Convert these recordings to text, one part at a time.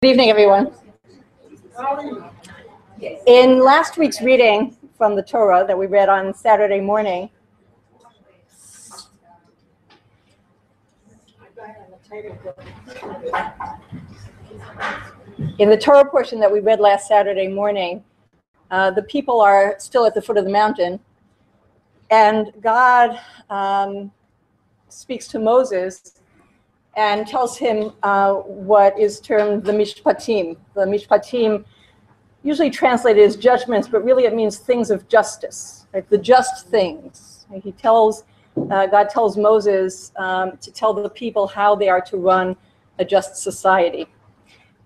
Good evening, everyone. In last week's reading from the Torah that we read on Saturday morning, in the Torah portion that we read last Saturday morning, uh, the people are still at the foot of the mountain, and God um, speaks to Moses and tells him uh, what is termed the mishpatim. The mishpatim, usually translated as judgments, but really it means things of justice, right? the just things. He tells, uh, God tells Moses um, to tell the people how they are to run a just society.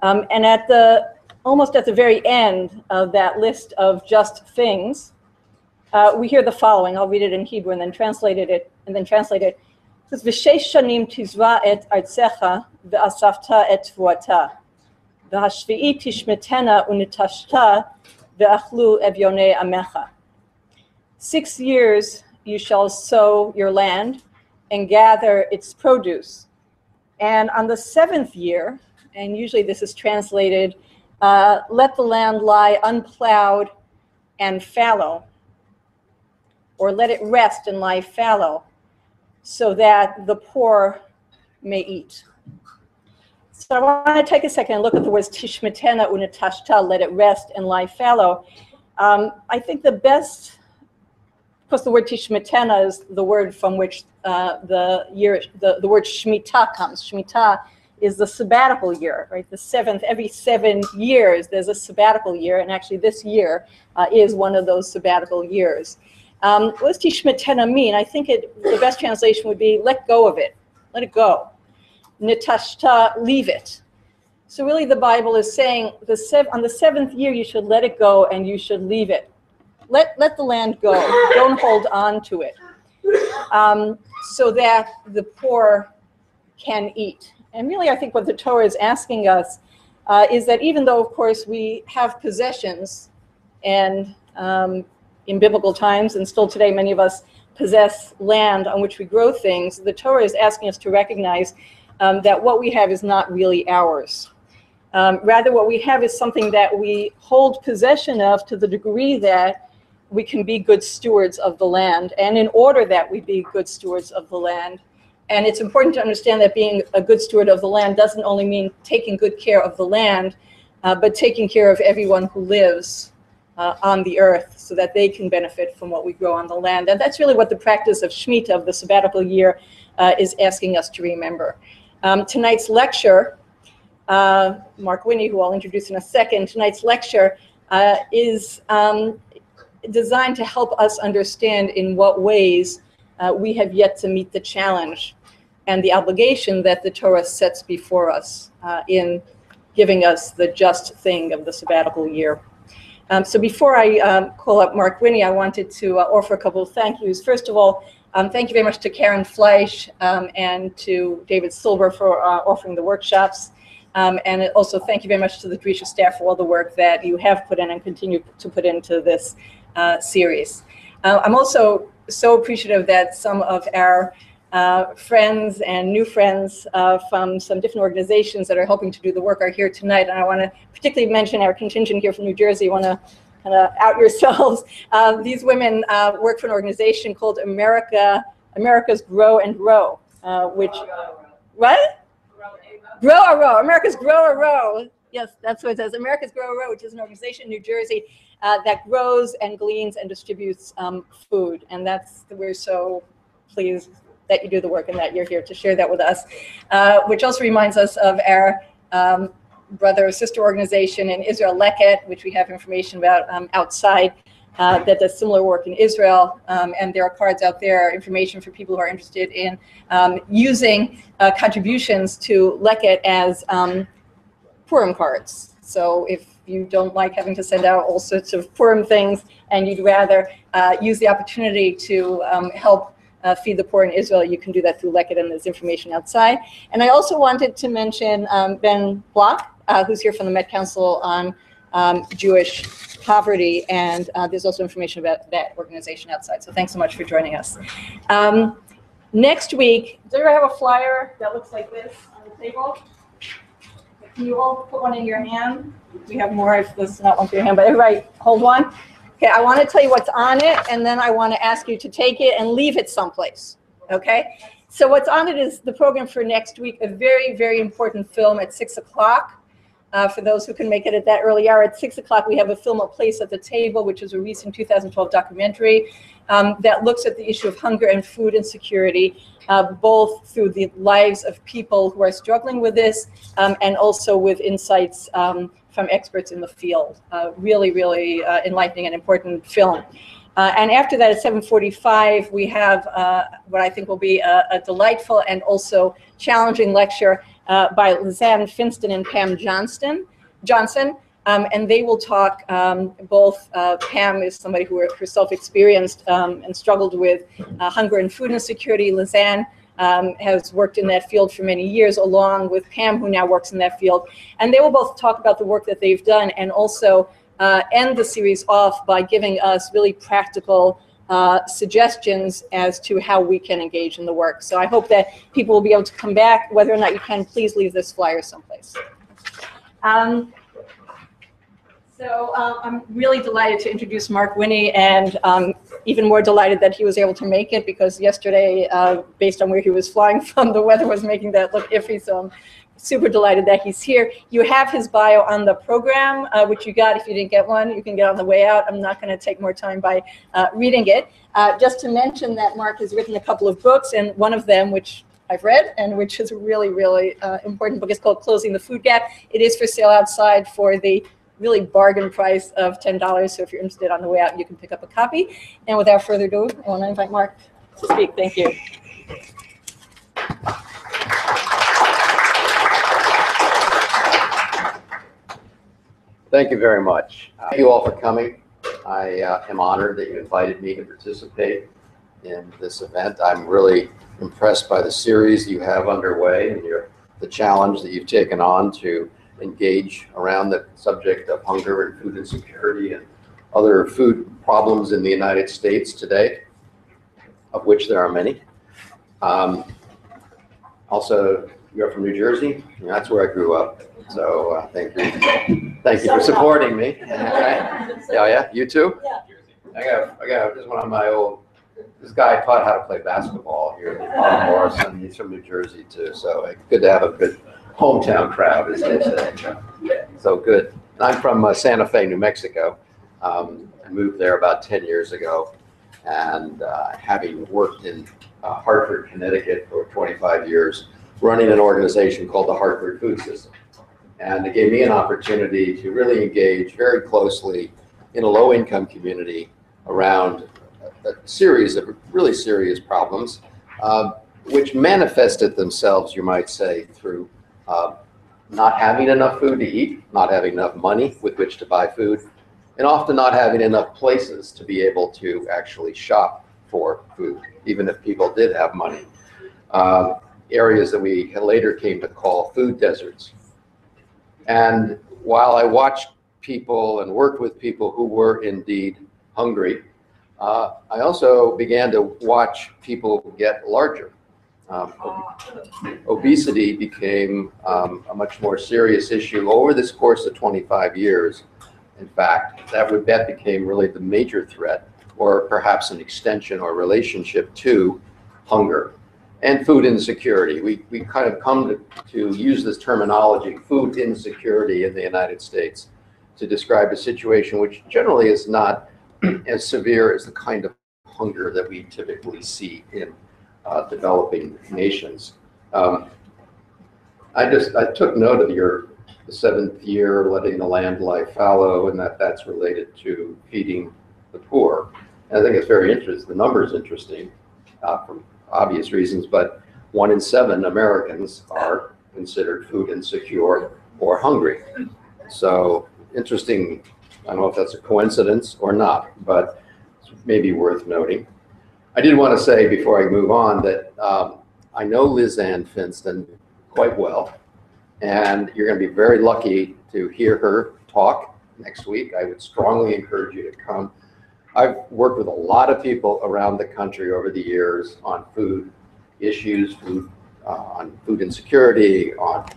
Um, and at the almost at the very end of that list of just things, uh, we hear the following. I'll read it in Hebrew and then translate it and then translate it. Six years you shall sow your land and gather its produce, and on the seventh year, and usually this is translated, uh, let the land lie unplowed and fallow, or let it rest and lie fallow so that the poor may eat. So I want to take a second and look at the words tishmetena unatashta, let it rest and lie fallow. Um, I think the best, of course, the word tishmetena is the word from which uh, the year, the, the word shmita comes. Shmita is the sabbatical year, right? The seventh, every seven years, there's a sabbatical year, and actually this year uh, is one of those sabbatical years. Um, tishmetena mean? I think it, the best translation would be let go of it, let it go. Nitashta, leave it. So really the Bible is saying the sev- on the seventh year you should let it go and you should leave it. Let, let the land go. Don't hold on to it. Um, so that the poor can eat. And really I think what the Torah is asking us uh, is that even though, of course, we have possessions and um, in biblical times, and still today, many of us possess land on which we grow things. The Torah is asking us to recognize um, that what we have is not really ours. Um, rather, what we have is something that we hold possession of to the degree that we can be good stewards of the land, and in order that we be good stewards of the land. And it's important to understand that being a good steward of the land doesn't only mean taking good care of the land, uh, but taking care of everyone who lives uh, on the earth so that they can benefit from what we grow on the land. And that's really what the practice of Shemitah, of the sabbatical year, uh, is asking us to remember. Um, tonight's lecture, uh, Mark Winne, who I'll introduce in a second, tonight's lecture uh, is um, designed to help us understand in what ways uh, we have yet to meet the challenge and the obligation that the Torah sets before us uh, in giving us the just thing of the sabbatical year. Um, so before I um, call up Mark Winne, I wanted to uh, offer a couple of thank yous. First of all, um, thank you very much to Karen Fleisch um, and to David Silver for uh, offering the workshops. Um, and also thank you very much to the Drisha staff for all the work that you have put in and continue to put into this uh, series. Uh, I'm also so appreciative that some of our uh, friends and new friends uh, from some different organizations that are helping to do the work are here tonight. And I want to particularly mention our contingent here from New Jersey. want to kind of out yourselves. Uh, these women uh, work for an organization called America, America's Grow and Row, uh, which, what? Grow a Row, America's Grow a Row. Yes, that's what it says. America's Grow a Row, which is an organization in New Jersey uh, that grows and gleans and distributes um, food. And that's, we're so pleased that you do the work and that you're here to share that with us, uh, which also reminds us of our um, brother or sister organization in Israel, Leket, which we have information about um, outside. Uh, that does similar work in Israel, um, and there are cards out there, information for people who are interested in um, using uh, contributions to Leket as um, Purim cards. So if you don't like having to send out all sorts of Purim things, and you'd rather uh, use the opportunity to um, help uh, Feed the Poor in Israel, you can do that through Leket, and there's information outside. And I also wanted to mention um, Ben Block, uh, who's here from the Met Council on um, Jewish poverty, and uh, there's also information about that organization outside. So thanks so much for joining us. Um, next week, do you have a flyer that looks like this on the table? can you all put one in your hand? We have more if this is not one for your hand, but everybody hold one. Okay, I want to tell you what's on it, and then I want to ask you to take it and leave it someplace. Okay? So what's on it is the program for next week, a very, very important film at six o'clock. Uh, for those who can make it at that early hour, at six o'clock, we have a film, A Place at the Table, which is a recent 2012 documentary um, that looks at the issue of hunger and food insecurity, uh, both through the lives of people who are struggling with this um, and also with insights um, from experts in the field. Uh, really, really uh, enlightening and important film. Uh, and after that, at 7:45, we have uh, what I think will be a, a delightful and also challenging lecture uh, by Lizanne Finston and Pam Johnston, Johnson. Um, and they will talk, um, both uh, Pam is somebody who herself experienced um, and struggled with hunger and food insecurity. Lizanne um, has worked in that field for many years, along with Pam, who now works in that field. And they will both talk about the work that they've done and also uh, end the series off by giving us really practical uh, suggestions as to how we can engage in the work. So I hope that people will be able to come back. Whether or not you can, please leave this flyer someplace. Um, so um, I'm really delighted to introduce Mark Winne and um, even more delighted that he was able to make it because yesterday, uh, based on where he was flying from, the weather was making that look iffy. So I'm super delighted that he's here. You have his bio on the program, uh, which you got if you didn't get one. You can get on the way out. I'm not going to take more time by uh, reading it. Uh, just to mention that Mark has written a couple of books, and one of them, which I've read, and which is a really, really uh, important book, is called Closing the Food Gap. It is for sale outside for the really bargain price of $10. So if you're interested on the way out, you can pick up a copy. And without further ado, I want to invite Mark to speak. Thank you. Thank you very much. Thank you all for coming. I uh, am honored that you invited me to participate in this event. I'm really impressed by the series you have underway and your, the challenge that you've taken on to engage around the subject of hunger and food insecurity and other food problems in the United States today, of which there are many. Um, also, you're from New Jersey. That's where I grew up. So uh, thank you. Thank you for supporting me. Okay. Yeah, yeah. You too? Yeah. I got, I got just one of my old, this guy taught how to play basketball here, Paul Morrison. He's from New Jersey too. So uh, good to have a good hometown crowd, as they say. So good. I'm from uh, Santa Fe, New Mexico. Um, I moved there about 10 years ago. And uh, having worked in uh, Hartford, Connecticut for 25 years, running an organization called the Hartford Food System. And it gave me an opportunity to really engage very closely in a low income community around a, a series of really serious problems, uh, which manifested themselves, you might say, through uh, not having enough food to eat, not having enough money with which to buy food, and often not having enough places to be able to actually shop for food, even if people did have money. Uh, areas that we later came to call food deserts. And while I watched people and worked with people who were indeed hungry, uh, I also began to watch people get larger. Um, obesity became um, a much more serious issue over this course of 25 years. In fact, that, would, that became really the major threat, or perhaps an extension or relationship to hunger and food insecurity. We, we kind of come to, to use this terminology, food insecurity in the United States, to describe a situation which generally is not as severe as the kind of hunger that we typically see in uh, developing nations. Um, I just I took note of your the seventh year letting the land lie fallow, and that that's related to feeding the poor. And I think it's very interesting. The number is interesting uh, from obvious reasons, but one in seven Americans are considered food insecure or hungry. So interesting. I don't know if that's a coincidence or not, but it's maybe worth noting. I did want to say before I move on that um, I know Liz Ann Finston quite well, and you're going to be very lucky to hear her talk next week. I would strongly encourage you to come. I've worked with a lot of people around the country over the years on food issues, food uh, on food insecurity, on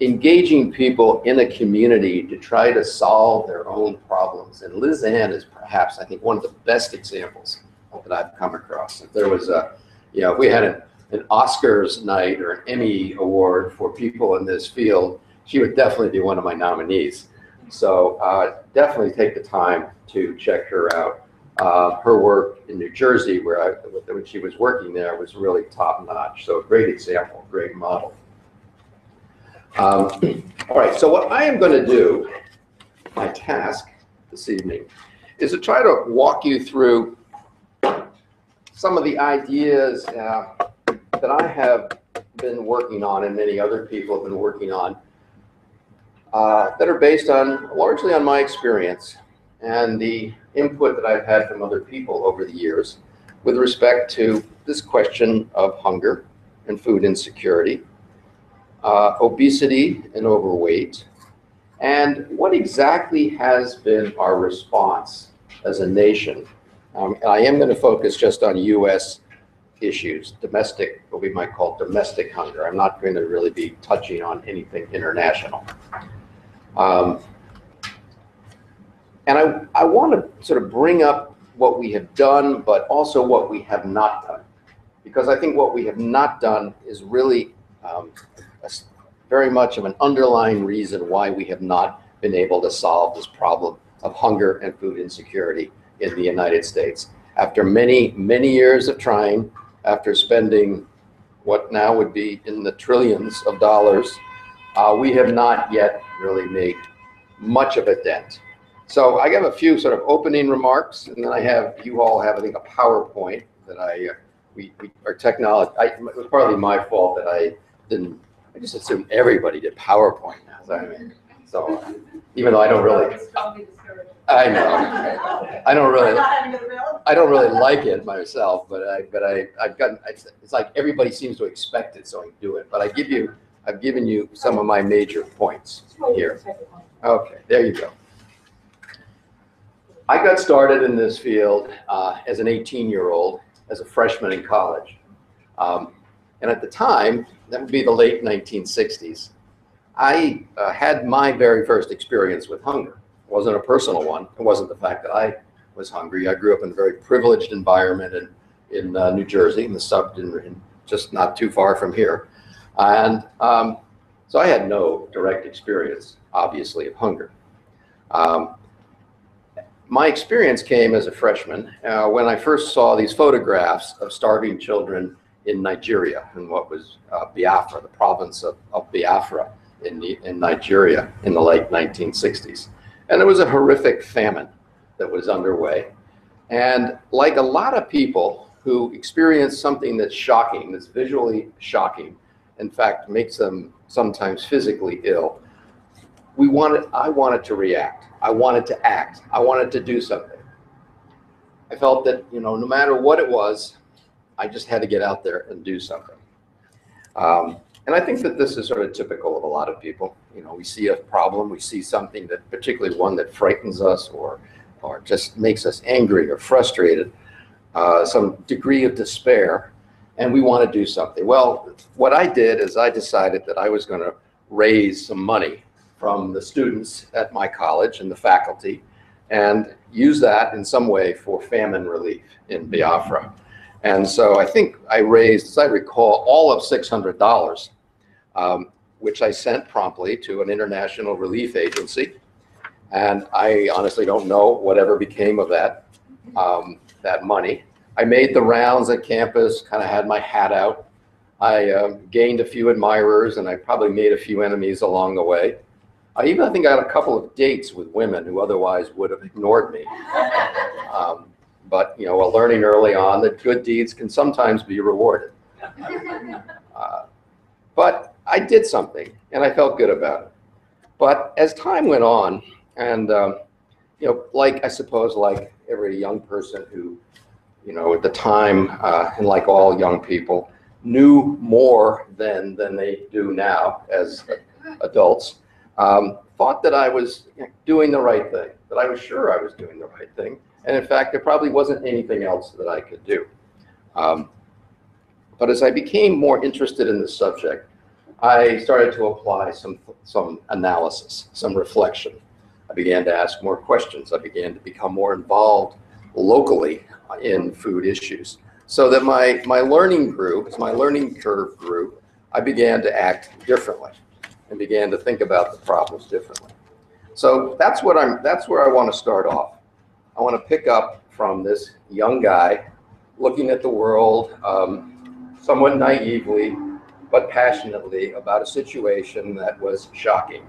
engaging people in a community to try to solve their own problems. And Liz Ann is perhaps, I think, one of the best examples that I've come across. If there was a, you know, if we had an, an Oscars night or an Emmy award for people in this field, she would definitely be one of my nominees. So uh, definitely take the time to check her out. Uh, her work in New Jersey, where I, when she was working there, was really top notch. So a great example, great model. Um, all right, so what I am going to do, my task this evening, is to try to walk you through some of the ideas uh, that I have been working on and many other people have been working on uh, that are based on largely on my experience and the input that I've had from other people over the years with respect to this question of hunger and food insecurity uh, obesity and overweight, and what exactly has been our response as a nation. Um, I am going to focus just on U.S. issues, domestic, what we might call domestic hunger. I'm not going to really be touching on anything international. Um, and I, I want to sort of bring up what we have done, but also what we have not done. Because I think what we have not done is really um, very much of an underlying reason why we have not been able to solve this problem of hunger and food insecurity in the United States. After many, many years of trying, after spending what now would be in the trillions of dollars, uh, we have not yet really made much of a dent. So I have a few sort of opening remarks, and then I have you all have I think a PowerPoint that I uh, we, we our technology. I, it was partly my fault that I didn't I just assumed everybody did PowerPoint now. So, I mean, so even though I don't really, I know, I don't really, I don't really like it myself, but I, but I, I've gotten, it's like everybody seems to expect it, so I do it. But I give you, I've given you some of my major points here. Okay, there you go. I got started in this field uh, as an 18-year-old, as a freshman in college. Um, and at the time, that would be the late 1960s, I uh, had my very first experience with hunger. Wasn't a personal one. It wasn't the fact that I was hungry. I grew up in a very privileged environment in, in uh, New Jersey, in the sub, in, in, just not too far from here. And um, so I had no direct experience, obviously, of hunger. Um, my experience came as a freshman uh, when I first saw these photographs of starving children in Nigeria, in what was uh, Biafra, the province of, of Biafra in, the, in Nigeria in the late 1960s. And there was a horrific famine that was underway. And like a lot of people who experience something that's shocking, that's visually shocking, in fact, makes them sometimes physically ill, we wanted, I wanted to react. I wanted to act. I wanted to do something. I felt that, you know, no matter what it was, I just had to get out there and do something. Um, and I think that this is sort of typical of a lot of people. You know, we see a problem, we see something that, particularly one that frightens us or, or just makes us angry or frustrated, uh, some degree of despair, and we want to do something. Well, what I did is I decided that I was going to raise some money from the students at my college and the faculty and use that in some way for famine relief in Biafra. And so I think I raised, as I recall, all of $600, um, which I sent promptly to an international relief agency. And I honestly don't know whatever became of that, um, that money. I made the rounds at campus, kind of had my hat out. I uh, gained a few admirers and I probably made a few enemies along the way. I even, I think, got a couple of dates with women who otherwise would have ignored me. Um, but you know, we're learning early on that good deeds can sometimes be rewarded. Uh, but I did something, and I felt good about it. But as time went on, and um, you know, like I suppose, like every young person who, you know, at the time, uh, and like all young people, knew more than than they do now as adults. Um, thought that I was doing the right thing, that I was sure I was doing the right thing, and in fact, there probably wasn't anything else that I could do. Um, but as I became more interested in the subject, I started to apply some, some analysis, some reflection. I began to ask more questions. I began to become more involved locally in food issues. So that my, my learning grew, my learning curve grew, I began to act differently and began to think about the problems differently. So that's what I'm, that's where I want to start off. I want to pick up from this young guy looking at the world um, somewhat naively, but passionately about a situation that was shocking.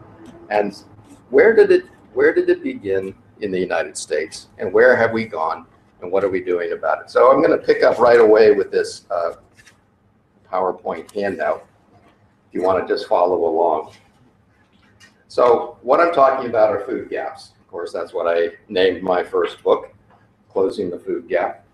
And where did it, where did it begin in the United States? And where have we gone? And what are we doing about it? So I'm going to pick up right away with this uh, PowerPoint handout. If you want to just follow along. So what I'm talking about are food gaps. Of course, that's what I named my first book, Closing the Food Gap.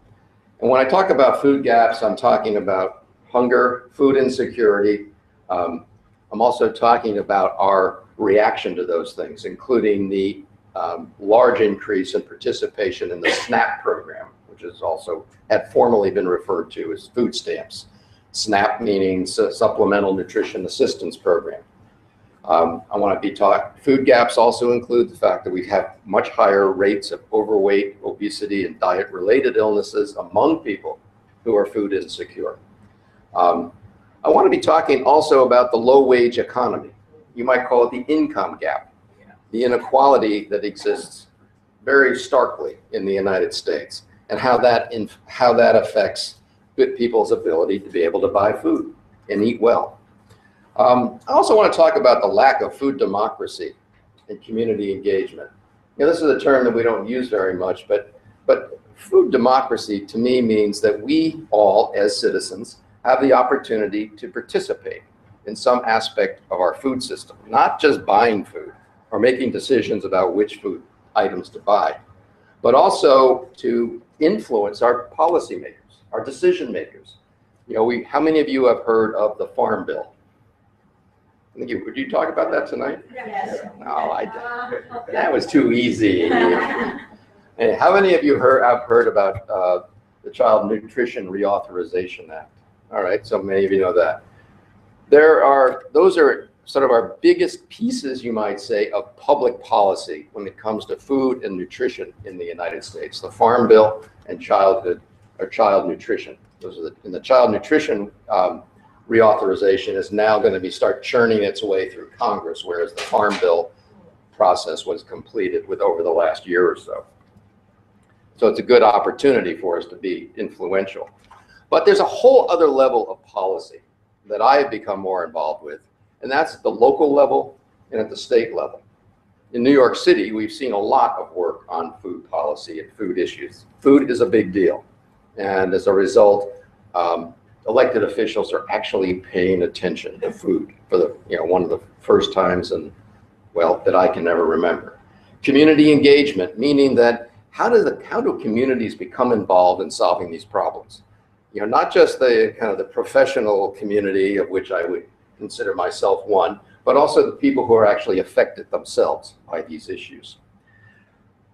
And when I talk about food gaps, I'm talking about hunger, food insecurity. Um, I'm also talking about our reaction to those things, including the um, large increase in participation in the SNAP program, which is also had formerly been referred to as food stamps. SNAP meaning Supplemental Nutrition Assistance Program. Um, I want to be taught food gaps also include the fact that we have much higher rates of overweight, obesity, and diet related illnesses among people who are food insecure. Um, I want to be talking also about the low wage economy. You might call it the income gap, the inequality that exists very starkly in the United States, and how that in, how that affects people's ability to be able to buy food and eat well. Um, I also want to talk about the lack of food democracy and community engagement. You know, this is a term that we don't use very much, but but food democracy to me means that we all, as citizens, have the opportunity to participate in some aspect of our food system, not just buying food or making decisions about which food items to buy, but also to influence our policymakers, our decision makers. You know, we, how many of you have heard of the Farm Bill? Thank you. Would you talk about that tonight? Yes. No, I, that was too easy. And how many of you heard, have heard about uh, the Child Nutrition Reauthorization Act? All right, so many of you know that. There are, those are sort of our biggest pieces, you might say, of public policy when it comes to food and nutrition in the United States. The Farm Bill and childhood or child nutrition. Those are the, in the child nutrition um, reauthorization is now going to be start churning its way through Congress, whereas the Farm Bill process was completed with over the last year or so. So it's a good opportunity for us to be influential. But there's a whole other level of policy that I have become more involved with, and that's at the local level and at the state level. In New York City, we've seen a lot of work on food policy and food issues. Food is a big deal. And as a result, um, elected officials are actually paying attention to food for the, you know, one of the first times and well, that I can ever remember. Community engagement, meaning that how does the, how do communities become involved in solving these problems? You know, not just the kind of the professional community of which I would consider myself one, but also the people who are actually affected themselves by these issues.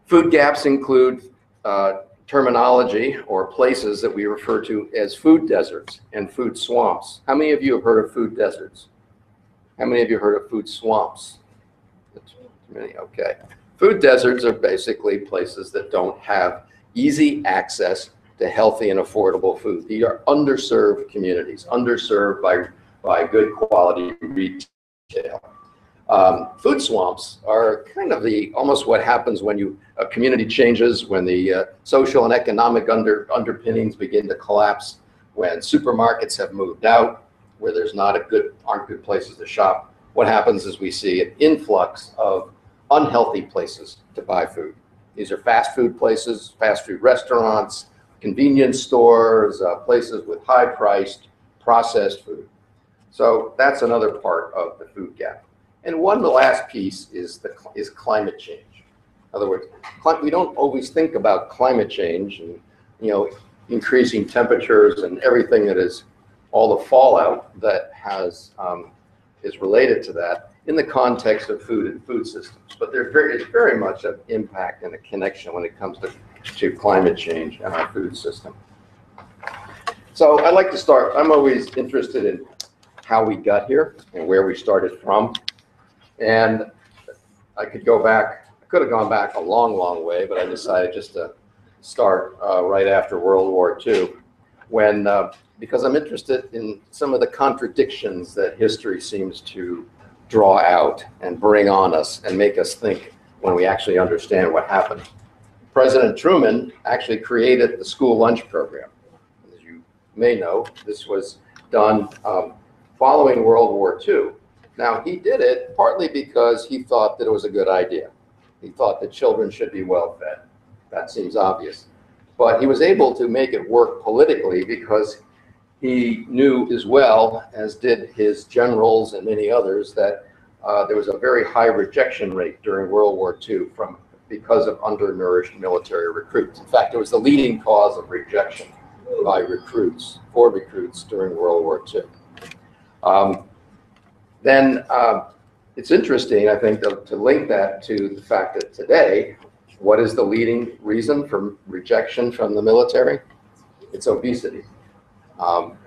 Food gaps include uh, terminology or places that we refer to as food deserts and food swamps. How many of you have heard of food deserts? How many of you heard of food swamps? Many, okay. Food deserts are basically places that don't have easy access to healthy and affordable food. These are underserved communities, underserved by, by good quality retail. Um, food swamps are kind of the almost what happens when you a community changes, when the uh, social and economic under underpinnings begin to collapse, when supermarkets have moved out, where there's not a good aren't good places to shop. What happens is we see an influx of unhealthy places to buy food. These are fast food places, fast food restaurants, convenience stores, uh, places with high priced processed food. So that's another part of the food gap. And one, the last piece is the is climate change. In other words, we don't always think about climate change and you know increasing temperatures and everything that is all the fallout that has um, is related to that in the context of food and food systems. But there's very, it's very much an impact and a connection when it comes to, to climate change and our food system. So I'd like to start, I'm always interested in how we got here and where we started from. And I could go back, I could have gone back a long, long way, but I decided just to start uh, right after World War II, when, uh, because I'm interested in some of the contradictions that history seems to draw out and bring on us and make us think when we actually understand what happened. President Truman actually created the school lunch program. As you may know, this was done um, following World War II. Now, he did it partly because he thought that it was a good idea. He thought that children should be well fed. That seems obvious. But he was able to make it work politically because he knew as well, as did his generals and many others, that uh, there was a very high rejection rate during World War II from because of undernourished military recruits. In fact, it was the leading cause of rejection by recruits, for recruits during World War II. Um, then uh, it's interesting, I think, to, to link that to the fact that today, what is the leading reason for rejection from the military? It's obesity. Um,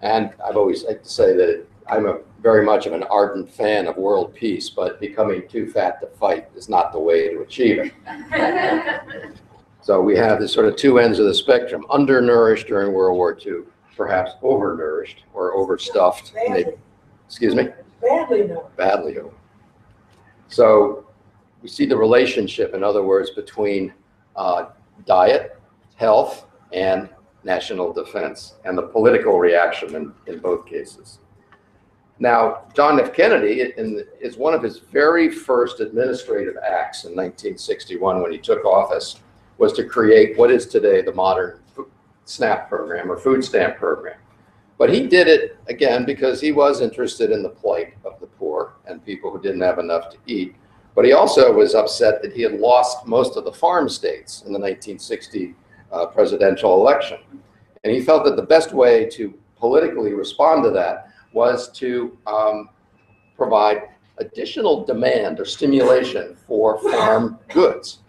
and I've always liked to say that I'm a very much of an ardent fan of world peace, but becoming too fat to fight is not the way to achieve it. so we have this sort of two ends of the spectrum, undernourished during World War II, perhaps overnourished or overstuffed. Maybe. Excuse me? Badly no. Badly over. So we see the relationship, in other words, between uh, diet, health, and national defense, and the political reaction in, in both cases. Now, John F. Kennedy, in, is one of his very first administrative acts in 1961 when he took office, was to create what is today the modern SNAP program or food stamp program. But he did it again because he was interested in the plight of the poor and people who didn't have enough to eat. But he also was upset that he had lost most of the farm states in the 1960 uh, presidential election. And he felt that the best way to politically respond to that was to um, provide additional demand or stimulation for farm goods.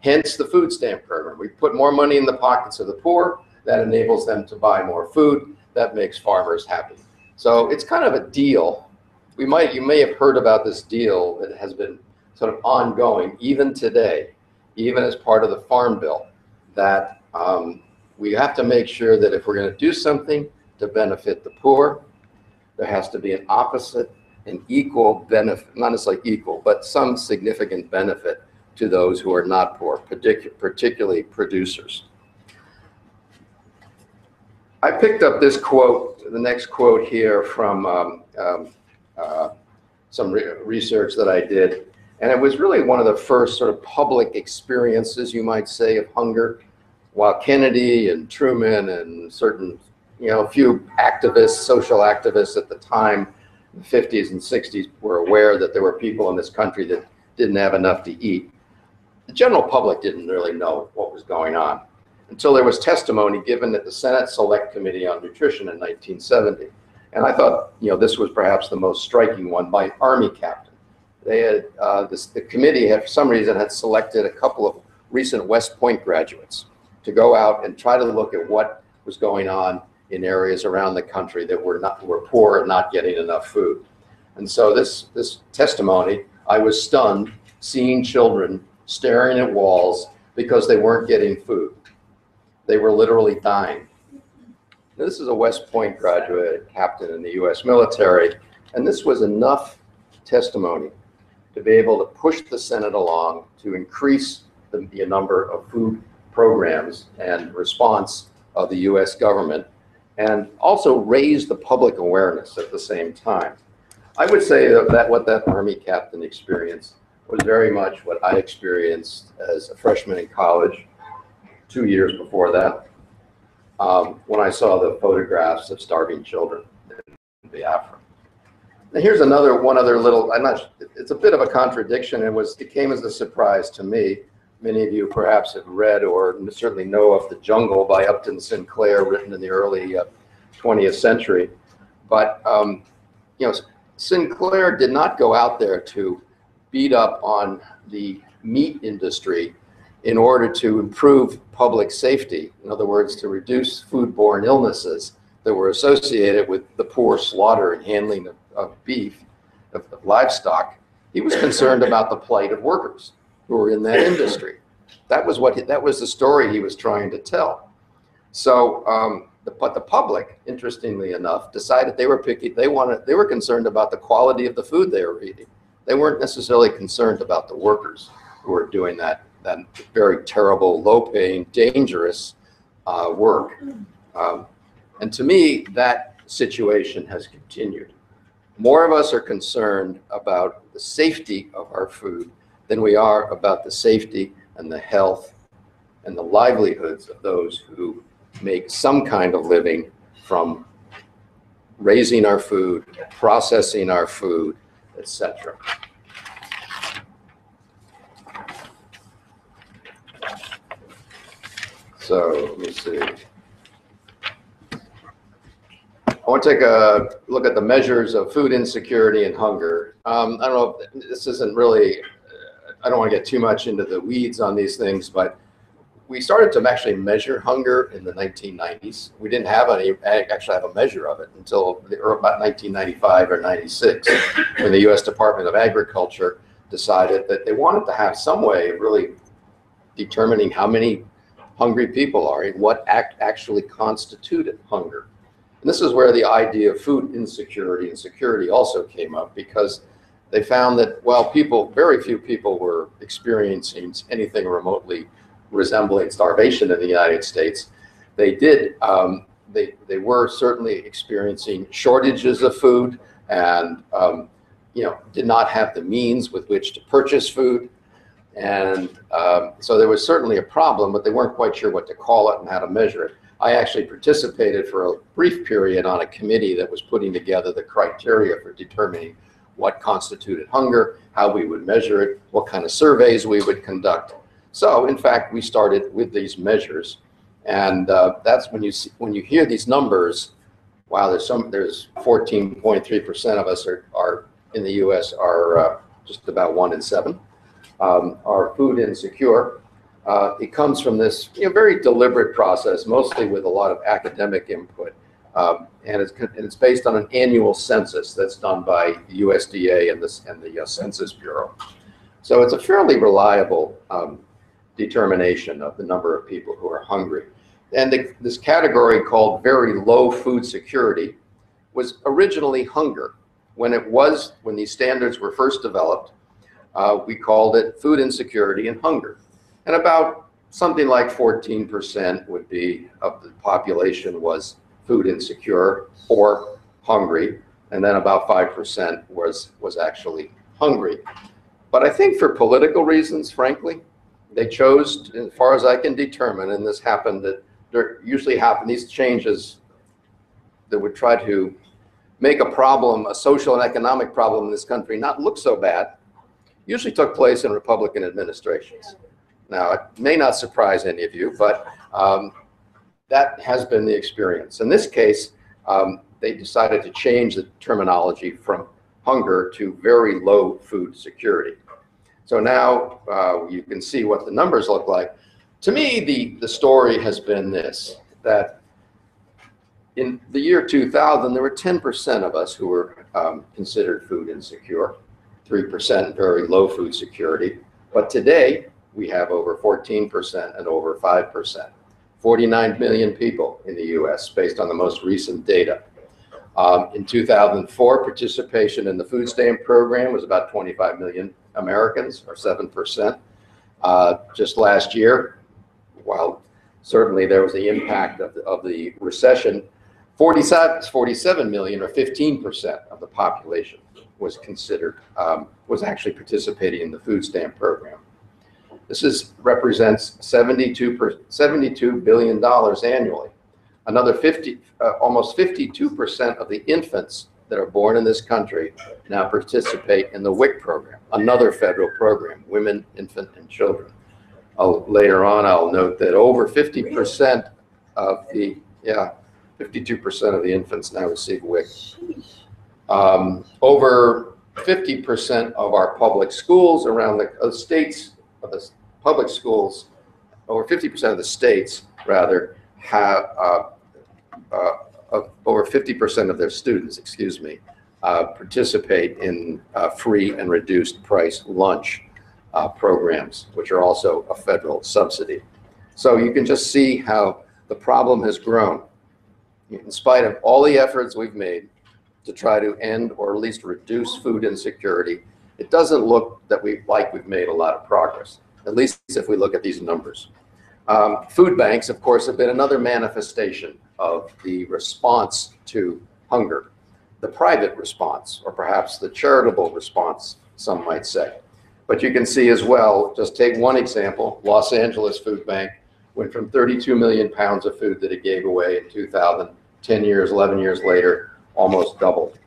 Hence the food stamp program. We put more money in the pockets of the poor. That enables them to buy more food. That makes farmers happy. So it's kind of a deal. We might, you may have heard about this deal that has been sort of ongoing even today, even as part of the Farm Bill, that um, we have to make sure that if we're going to do something to benefit the poor, there has to be an opposite and equal benefit, not necessarily equal, but some significant benefit to those who are not poor, particu- particularly producers. I picked up this quote, the next quote here from um, um, uh, some re- research that I did. And it was really one of the first sort of public experiences, you might say, of hunger. While Kennedy and Truman and certain you know, a few activists, social activists at the time, the 50s and 60s, were aware that there were people in this country that didn't have enough to eat. The general public didn't really know what was going on until there was testimony given at the Senate Select Committee on Nutrition in 1970. And I thought, you know, this was perhaps the most striking one by Army captain. They had, uh, this, the committee had, for some reason, had selected a couple of recent West Point graduates to go out and try to look at what was going on in areas around the country that were not were poor and not getting enough food. And so this this testimony, I was stunned seeing children staring at walls because they weren't getting food. They were literally dying. This is a West Point graduate, captain in the U.S. military, and this was enough testimony to be able to push the Senate along to increase the, the number of food programs and response of the U.S. government and also raise the public awareness at the same time. I would say that, what that Army captain experienced was very much what I experienced as a freshman in college, two years before that, um, when I saw the photographs of starving children in Biafra. And here's another, one other little, I'm not, it's a bit of a contradiction. It was, it came as a surprise to me. Many of you perhaps have read or certainly know of The Jungle by Upton Sinclair, written in the early uh, 20th century. But, um, you know, Sinclair did not go out there to beat up on the meat industry in order to improve public safety. In other words, to reduce foodborne illnesses that were associated with the poor slaughter and handling of, of beef, of, of livestock. He was concerned about the plight of workers who were in that industry. That was what he, that was the story he was trying to tell. So, um, the, but the public, interestingly enough, decided they were picky. They wanted they were concerned about the quality of the food they were eating. They weren't necessarily concerned about the workers who were doing that that very terrible, low-paying, dangerous uh, work. Um, and to me, that situation has continued. More of us are concerned about the safety of our food than we are about the safety and the health and the livelihoods of those who make some kind of living from raising our food, processing our food, etc. So let me see. I want to take a look at the measures of food insecurity and hunger. Um, I don't know, this isn't really, I don't want to get too much into the weeds on these things, but we started to actually measure hunger in the 1990s. We didn't have any, actually have a measure of it until the, er, about 1995 or 96, when the U.S. Department of Agriculture decided that they wanted to have some way of really determining how many hungry people are and what act actually constituted hunger. And this is where the idea of food insecurity and security also came up because they found that while people, very few people were experiencing anything remotely resembling starvation in the United States, they did, um, they, they were certainly experiencing shortages of food and, um, you know, did not have the means with which to purchase food. And um, so there was certainly a problem, but they weren't quite sure what to call it and how to measure it. I actually participated for a brief period on a committee that was putting together the criteria for determining what constituted hunger, how we would measure it, what kind of surveys we would conduct. So in fact, we started with these measures. And uh, that's when you see, when you hear these numbers, wow, there's some, there's 14.3% of us are, are in the US are uh, just about one in seven um, are food insecure. Uh, it comes from this you know, very deliberate process, mostly with a lot of academic input. Um, and, it's, and it's based on an annual census that's done by the USDA and, and the uh, Census Bureau. So it's a fairly reliable um, determination of the number of people who are hungry. And the, this category called very low food security was originally hunger. When it was, when these standards were first developed, uh, we called it food insecurity and hunger. And about something like 14% would be of the population was food insecure or hungry. And then about 5% was, was actually hungry. But I think for political reasons, frankly, they chose, as far as I can determine, and this happened that there usually happen, these changes that would try to make a problem, a social and economic problem in this country, not look so bad, usually took place in Republican administrations. Now, it may not surprise any of you, but um, that has been the experience. In this case, um, they decided to change the terminology from hunger to very low food security. So now uh, you can see what the numbers look like. To me, the, the story has been this, that in the year 2000, there were 10% of us who were um, considered food insecure. 3% very low food security. But today, we have over 14% and over 5%. 49 million people in the US based on the most recent data. Um, in 2004, participation in the food stamp program was about 25 million Americans, or 7%. Uh, just last year, while certainly there was the impact of the, of the recession, 47, 47 million, or 15% of the population was considered, um, was actually participating in the food stamp program. This is, represents 72, per, $72 billion annually. Another 50, uh, almost 52% of the infants that are born in this country now participate in the WIC program, another federal program, Women, Infant, and Children. I'll, later on, I'll note that over 50% of the, yeah, 52% of the infants now receive WIC. Um, over 50% of our public schools around the uh, states, of the public schools, over 50% of the states, rather, have uh, uh, over 50% of their students, excuse me, uh, participate in uh, free and reduced price lunch uh, programs, which are also a federal subsidy. So you can just see how the problem has grown. In spite of all the efforts we've made to try to end or at least reduce food insecurity, it doesn't look that we like we've made a lot of progress, at least if we look at these numbers. Um, food banks, of course, have been another manifestation of the response to hunger, the private response, or perhaps the charitable response, some might say. But you can see as well, just take one example, Los Angeles Food Bank went from 32 million pounds of food that it gave away in 2000, 10 years, 11 years later, almost doubled.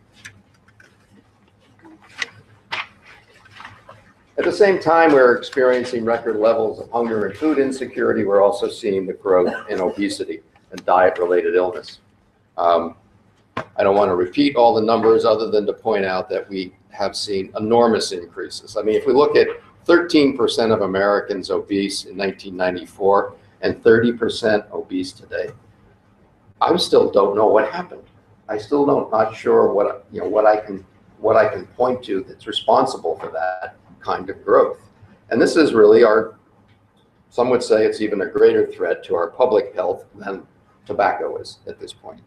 At the same time, we're experiencing record levels of hunger and food insecurity. We're also seeing the growth in obesity and diet-related illness. Um, I don't want to repeat all the numbers other than to point out that we have seen enormous increases. I mean, if we look at 13% of Americans obese in 1994 and 30% obese today, I still don't know what happened. I still don't not sure what you know what I can what I can point to that's responsible for that kind of growth. And this is really our, some would say it's even a greater threat to our public health than tobacco is at this point.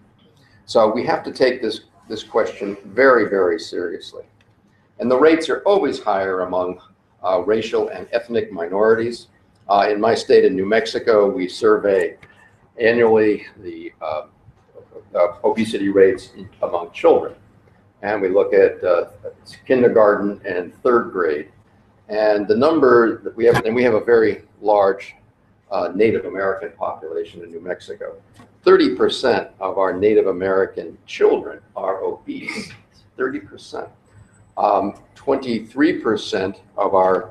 So we have to take this, this question very, very seriously. And the rates are always higher among uh, racial and ethnic minorities. Uh, in my state of New Mexico, we survey annually the uh, uh obesity rates among children. And we look at uh, kindergarten and third grade and the number that we have, and we have a very large uh, Native American population in New Mexico. 30% of our Native American children are obese. 30%. 23% um, of our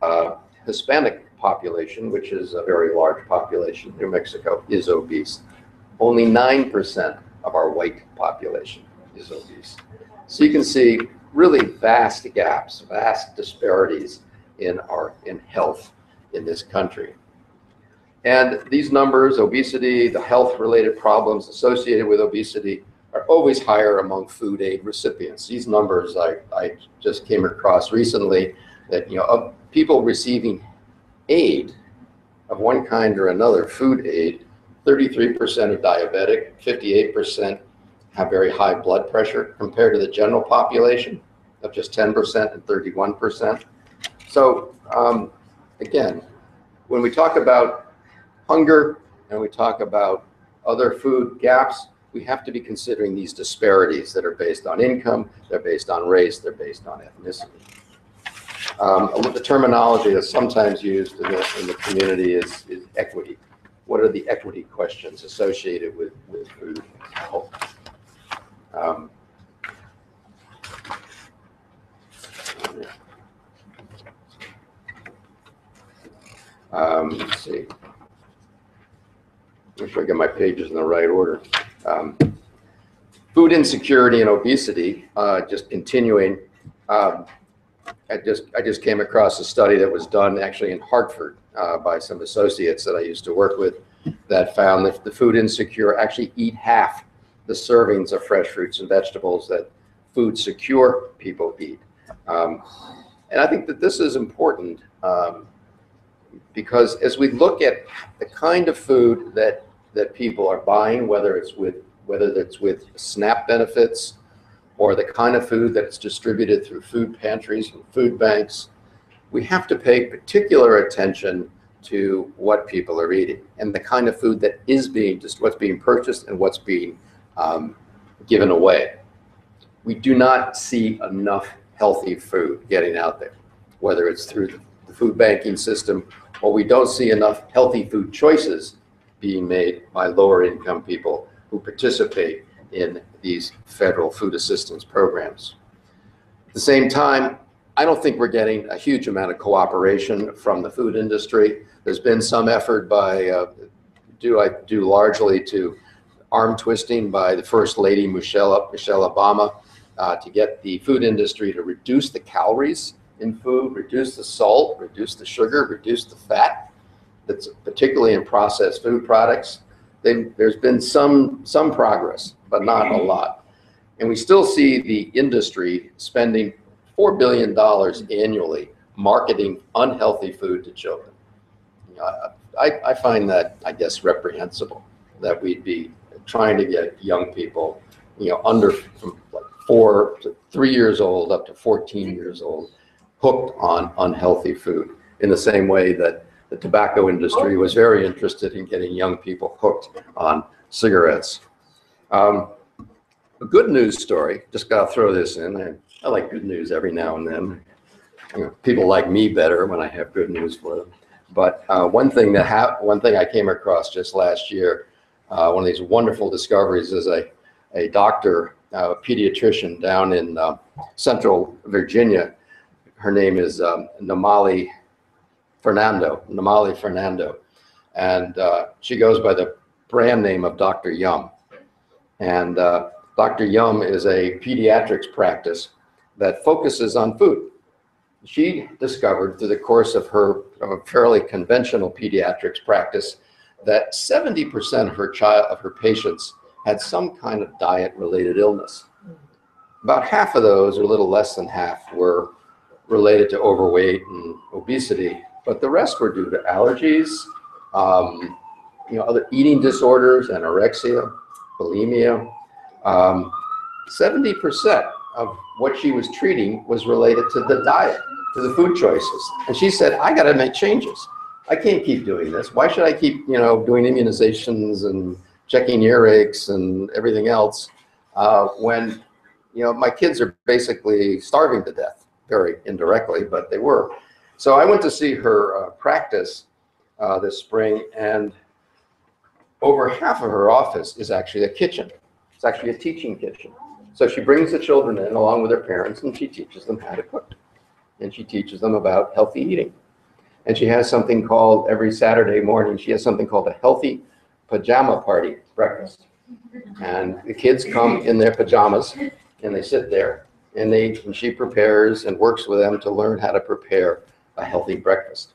uh, Hispanic population, which is a very large population in New Mexico, is obese. Only 9% of our white population is obese. So you can see really vast gaps, vast disparities in our in health in this country. And these numbers, obesity, the health related problems associated with obesity are always higher among food aid recipients. These numbers I, I just came across recently that, you know, of people receiving aid of one kind or another, food aid, 33% are diabetic, 58% have very high blood pressure compared to the general population of just 10% and 31%. So um, again, when we talk about hunger and we talk about other food gaps, we have to be considering these disparities that are based on income, they're based on race, they're based on ethnicity. Um, the terminology that's sometimes used in the, in the community is, is equity. What are the equity questions associated with, with food health? Um, um, let's see. Make sure I get my pages in the right order. Um, food insecurity and obesity, uh, just continuing. Um, I just I just came across a study that was done actually in Hartford uh, by some associates that I used to work with that found that the food insecure actually eat half the servings of fresh fruits and vegetables that food secure people eat. Um, and I think that this is important um, because as we look at the kind of food that that people are buying, whether it's with whether it's with SNAP benefits or the kind of food that's distributed through food pantries and food banks, we have to pay particular attention to what people are eating and the kind of food that is being just what's being purchased and what's being um, given away. We do not see enough healthy food getting out there, whether it's through the, food banking system or we don't see enough healthy food choices being made by lower income people who participate in these federal food assistance programs. At the same time, I don't think we're getting a huge amount of cooperation from the food industry. There's been some effort by, uh, due, I, due largely to arm twisting by the First Lady Michelle, Michelle Obama uh, to get the food industry to reduce the calories in food, reduce the salt, reduce the sugar, reduce the fat that's particularly in processed food products. they, there's been some, some progress, but not a lot. And we still see the industry spending $4 billion annually marketing unhealthy food to children. You know, I, I find that, I guess, reprehensible, that we'd be trying to get young people, you know, under from like four to three years old up to 14 years old, hooked on unhealthy food in the same way that the tobacco industry was very interested in getting young people hooked on cigarettes. Um, a good news story, just got to throw this in. I, I like good news every now and then. You know, people like me better when I have good news for them. But uh, one thing that ha- one thing I came across just last year, uh, one of these wonderful discoveries is a a doctor, a pediatrician down in uh, Central Virginia. Her name is um, Nimali Fernando. Nimali Fernando, and uh, she goes by the brand name of Dr. Yum. And uh, Dr. Yum is a pediatrics practice that focuses on food she discovered through the course of her of fairly conventional pediatrics practice that 70% of her child of her patients had some kind of diet related illness. About half of those, or a little less than half, were related to overweight and obesity, but the rest were due to allergies, um, you know, other eating disorders, anorexia, bulimia. Um, 70% of what she was treating was related to the diet to the food choices. And she said, I got to make changes. I can't keep doing this. Why should I keep, you know, doing immunizations and checking earaches and everything else uh, when, you know, my kids are basically starving to death, very indirectly, but they were. So I went to see her uh, practice uh, this spring, and over half of her office is actually a kitchen. It's actually a teaching kitchen. So she brings the children in along with their parents, and she teaches them how to cook and she teaches them about healthy eating. And she has something called every Saturday morning, she has something called a healthy pajama party breakfast. And the kids come in their pajamas and they sit there and they and she prepares and works with them to learn how to prepare a healthy breakfast.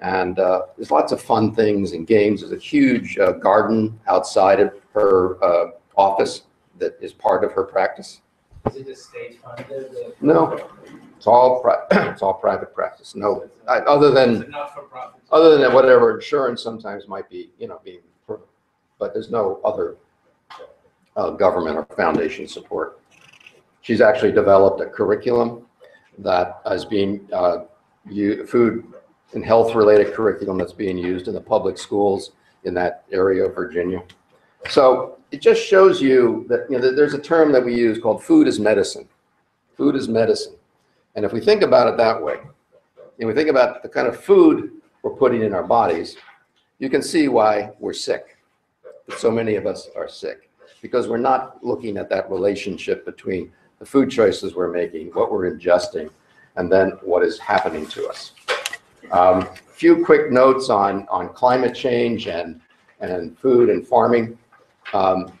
And uh, there's lots of fun things and games. There's a huge uh, garden outside of her uh, office that is part of her practice. Is it a state funded? No, it's all, pri- it's all private practice. No, I- other than, not for profit? other than whatever insurance sometimes might be, you know, being, but there's no other uh, government or foundation support. She's actually developed a curriculum that is being, uh, u- food and health-related curriculum that's being used in the public schools in that area of Virginia. So it just shows you that, you know, that there's a term that we use called food is medicine. Food is medicine. And if we think about it that way, and we think about the kind of food we're putting in our bodies, you can see why we're sick. So many of us are sick because we're not looking at that relationship between the food choices we're making, what we're ingesting, and then what is happening to us. Um, few quick notes on, on climate change and, and food and farming. Um,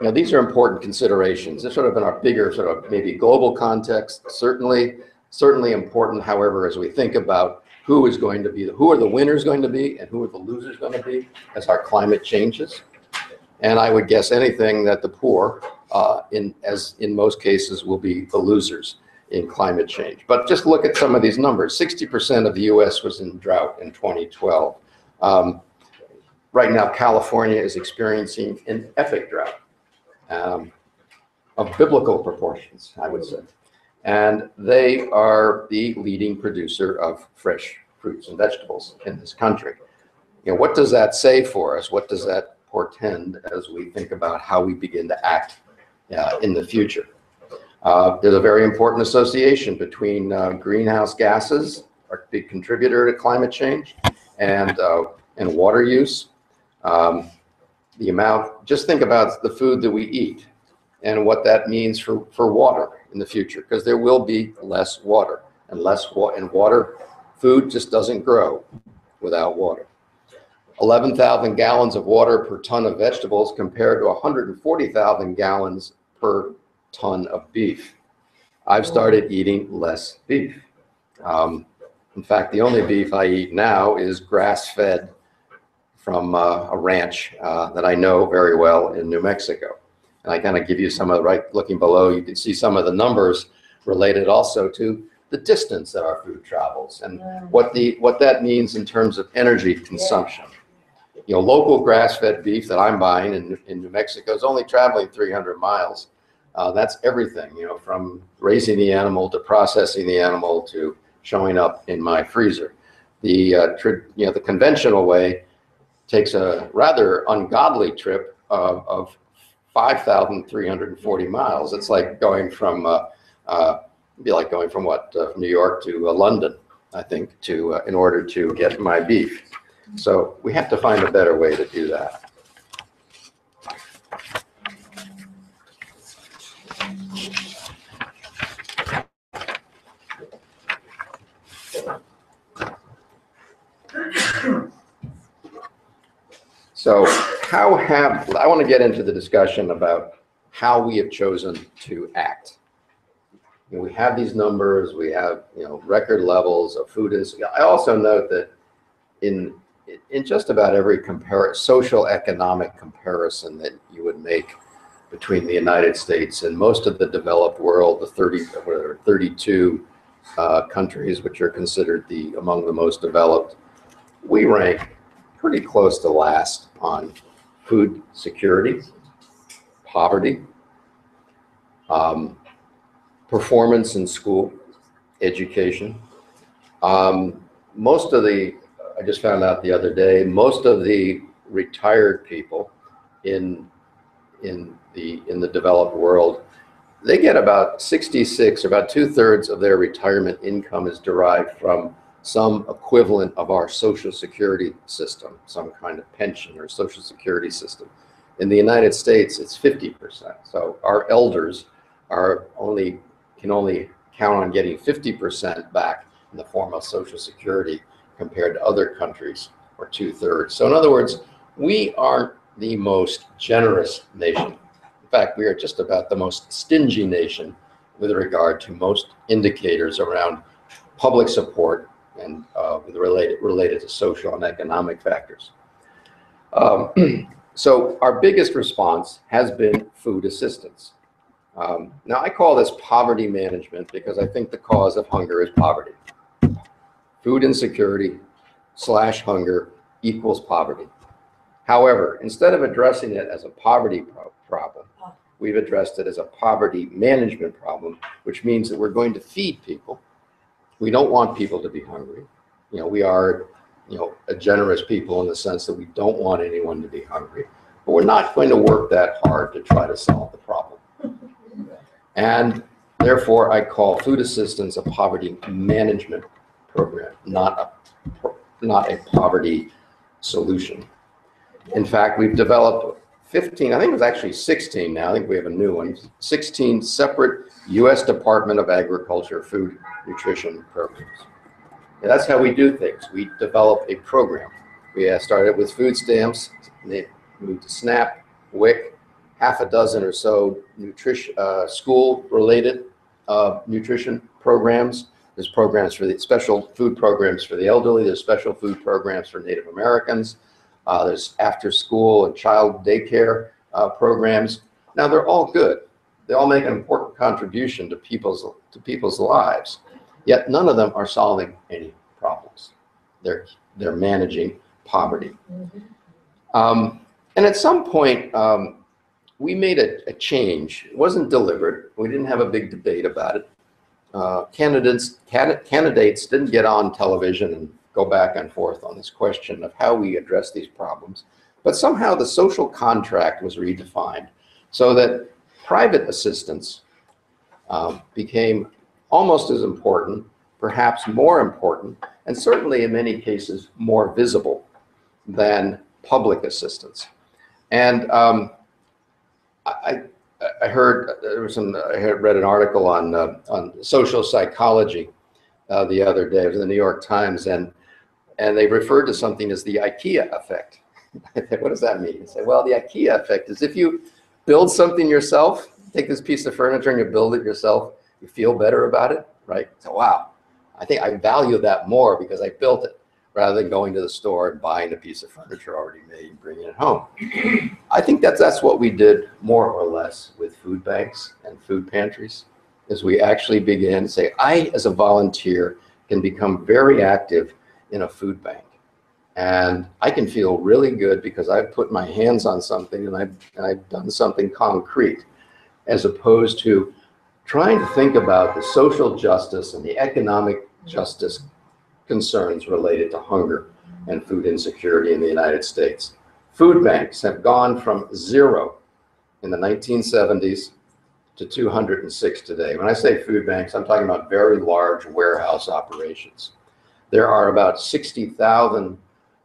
know, these are important considerations. They're sort of in our bigger, sort of maybe global context, certainly, certainly important. However, as we think about who is going to be, who are the winners going to be and who are the losers going to be as our climate changes. And I would guess anything that the poor, uh, in, as in most cases, will be the losers in climate change. But just look at some of these numbers. 60% of the US was in drought in 2012. Um, right now, California is experiencing an epic drought um, of biblical proportions, I would say. And they are the leading producer of fresh fruits and vegetables in this country. You know, what does that say for us? What does that portend as we think about how we begin to act uh, in the future? Uh, there's a very important association between uh, greenhouse gases, a big contributor to climate change, and uh, and water use. Um, the amount, just think about the food that we eat and what that means for, for water in the future, because there will be less water and less wa- and water, food just doesn't grow without water. 11,000 gallons of water per ton of vegetables compared to 140,000 gallons per ton of beef. I've started eating less beef. Um, in fact, the only beef I eat now is grass-fed from uh, a ranch uh, that I know very well in New Mexico. And I kind of give you some of the, right, looking below, you can see some of the numbers related also to the distance that our food travels and what the, what that means in terms of energy consumption. You know, local grass-fed beef that I'm buying in, in New Mexico is only traveling 300 miles. Uh, that's everything, you know, from raising the animal to processing the animal to showing up in my freezer. The, uh, you know, the conventional way takes a rather ungodly trip of, of 5,340 miles. It's like going from, uh, uh, be like going from what, uh, from New York to uh, London, I think, to, uh, in order to get my beef. So we have to find a better way to do that. So how have, I want to get into the discussion about how we have chosen to act. You know, we have these numbers, we have, you know, record levels of food insecurity. I also note that in, in just about every social economic comparison that you would make between the United States and most of the developed world, the 30, whatever, 32 uh, countries which are considered the, among the most developed, we rank pretty close to last on food security, poverty, um, performance in school, education. Um, most of the, I just found out the other day, most of the retired people in in the in the developed world, they get about 66, about two thirds of their retirement income is derived from some equivalent of our social security system, some kind of pension or social security system. In the United States, it's 50%. So our elders are only can only count on getting 50% back in the form of social security compared to other countries or two thirds. So in other words, we aren't the most generous nation. In fact, we are just about the most stingy nation with regard to most indicators around public support and uh, related related to social and economic factors. Um, so our biggest response has been food assistance. Um, now I call this poverty management because I think the cause of hunger is poverty. Food insecurity slash hunger equals poverty. However, instead of addressing it as a poverty pro- problem, we've addressed it as a poverty management problem, which means that we're going to feed people we don't want people to be hungry. You know, we are, you know, a generous people in the sense that we don't want anyone to be hungry, but we're not going to work that hard to try to solve the problem. And therefore, I call food assistance a poverty management program, not a, not a poverty solution. In fact, we've developed 15, I think it was actually 16 now, I think we have a new one, 16 separate U.S. Department of Agriculture food nutrition programs. And that's how we do things. We develop a program. We uh, started with food stamps, moved to SNAP, WIC, half a dozen or so nutrition, uh, school-related uh, nutrition programs. There's programs for the special food programs for the elderly. There's special food programs for Native Americans. Uh, there's after-school and child daycare uh, programs. Now they're all good. They all make an important contribution to people's to people's lives. Yet none of them are solving any problems. They're, they're managing poverty. Um, and at some point, um, we made a, a, change. It wasn't delivered. We didn't have a big debate about it. Uh, candidates, candidates didn't get on television and go back and forth on this question of how we address these problems. But somehow the social contract was redefined so that private assistance uh, became almost as important, perhaps more important, and certainly in many cases more visible than public assistance. And um, I, I heard there was some. I had read an article on uh, on social psychology uh, the other day. In the New York Times, and and they referred to something as the IKEA effect. What does that mean? I say, well, the IKEA effect is if you build something yourself, take this piece of furniture and you build it yourself, you feel better about it, right? So, wow, I think I value that more because I built it. rather than going to the store and buying a piece of furniture already made and bringing it home. I think that's, that's what we did more or less with food banks and food pantries, is we actually began to say, I, as a volunteer, can become very active in a food bank. And I can feel really good because I've put my hands on something and I've, and I've done something concrete, as opposed to trying to think about the social justice and the economic justice concerns related to hunger and food insecurity in the United States. Food banks have gone from zero in the 1970s to 206 today. When I say food banks, I'm talking about very large warehouse operations. There are about 60,000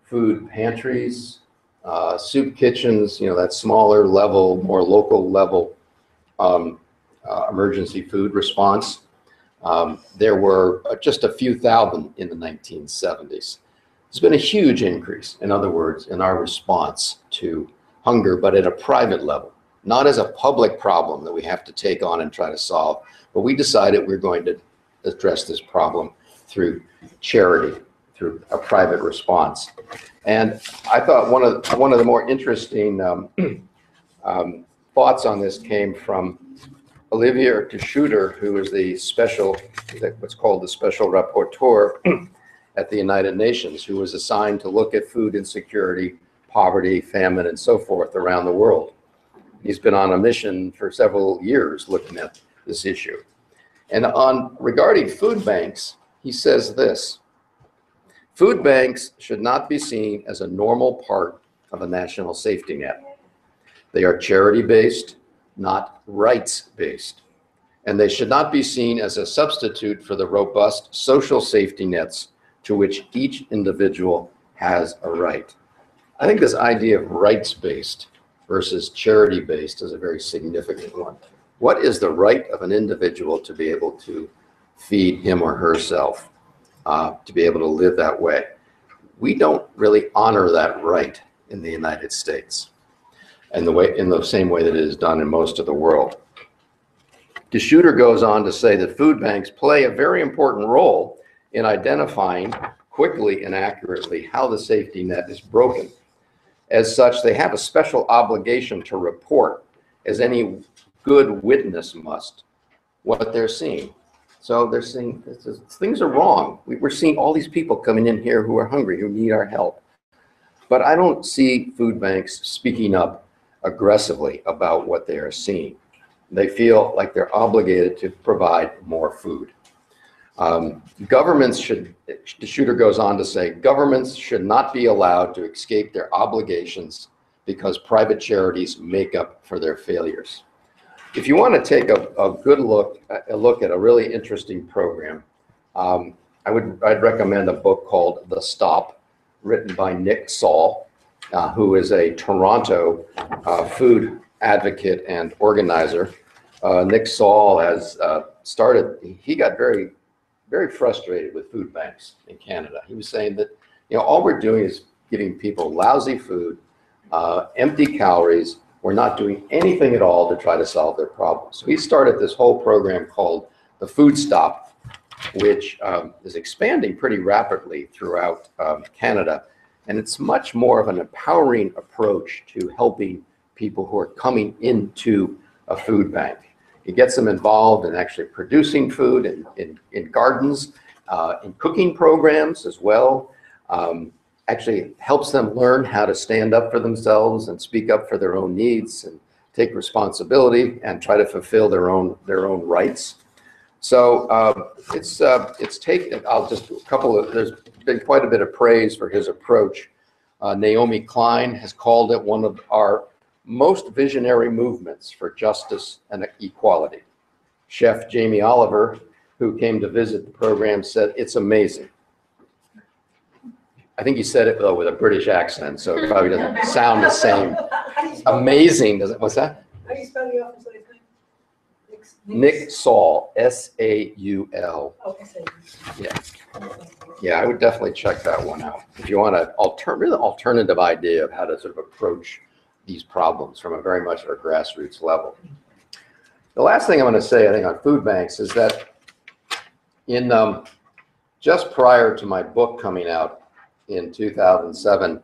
food pantries, uh, soup kitchens, you know, that smaller level, more local level um, uh, emergency food response. Um, there were uh, just a few thousand in the 1970s. There's been a huge increase, in other words, in our response to hunger, but at a private level, not as a public problem that we have to take on and try to solve. But we decided we're going to address this problem through charity, through a private response. And I thought one of one of the more interesting um, um, thoughts on this came from Olivier de Schutter, who is the special, what's called the special rapporteur at the United Nations, who was assigned to look at food insecurity, poverty, famine, and so forth around the world. He's been on a mission for several years looking at this issue. And on regarding food banks, he says this Food banks should not be seen as a normal part of a national safety net. They are charity based, not rights based. And they should not be seen as a substitute for the robust social safety nets to which each individual has a right. I think this idea of rights based versus charity based is a very significant one. What is the right of an individual to be able to feed him or herself, uh, to be able to live that way? We don't really honor that right in the United States and the way in the same way that it is done in most of the world. De Schutter goes on to say that food banks play a very important role in identifying quickly and accurately how the safety net is broken. As such, they have a special obligation to report, as any good witness must, what they're seeing. So they're saying things are wrong. We- We're seeing all these people coming in here who are hungry, who need our help. But I don't see food banks speaking up aggressively about what they are seeing. They feel like they're obligated to provide more food. Um, governments should, De Schutter goes on to say, governments should not be allowed to escape their obligations because private charities make up for their failures. If you want to take a, a good look, a look at a really interesting program, um, I would, I'd recommend a book called The Stop, written by Nick Saul, uh, who is a Toronto uh, food advocate and organizer. Uh, Nick Saul has uh, started, he got very, very frustrated with food banks in Canada. He was saying that, you know, all we're doing is giving people lousy food, uh, empty calories. We're not doing anything at all to try to solve their problems. So he started this whole program called the Food Stop, which um, is expanding pretty rapidly throughout um, Canada. And it's much more of an empowering approach to helping people who are coming into a food bank. It gets them involved in actually producing food in, in, in gardens, uh, in cooking programs as well. Um, actually helps them learn how to stand up for themselves and speak up for their own needs and take responsibility and try to fulfill their own their own rights. So uh, it's uh, it's taken. I'll just a couple of. There's been quite a bit of praise for his approach. Uh, Naomi Klein has called it one of our most visionary movements for justice and equality. Chef Jamie Oliver, who came to visit the program, said it's amazing. I think he said it though with a British accent, so it probably doesn't sound the same. How do you spell, Amazing, does it? What's that? how do you spell the office last name? Nick's- Nick Saul, S A U L. Oh, I see. Yeah. Yeah, I would definitely check that one out. If you want an alter, really alternative idea of how to sort of approach these problems from a very much a grassroots level. The last thing I'm going to say, I think, on food banks is that in um, just prior to my book coming out in 2007,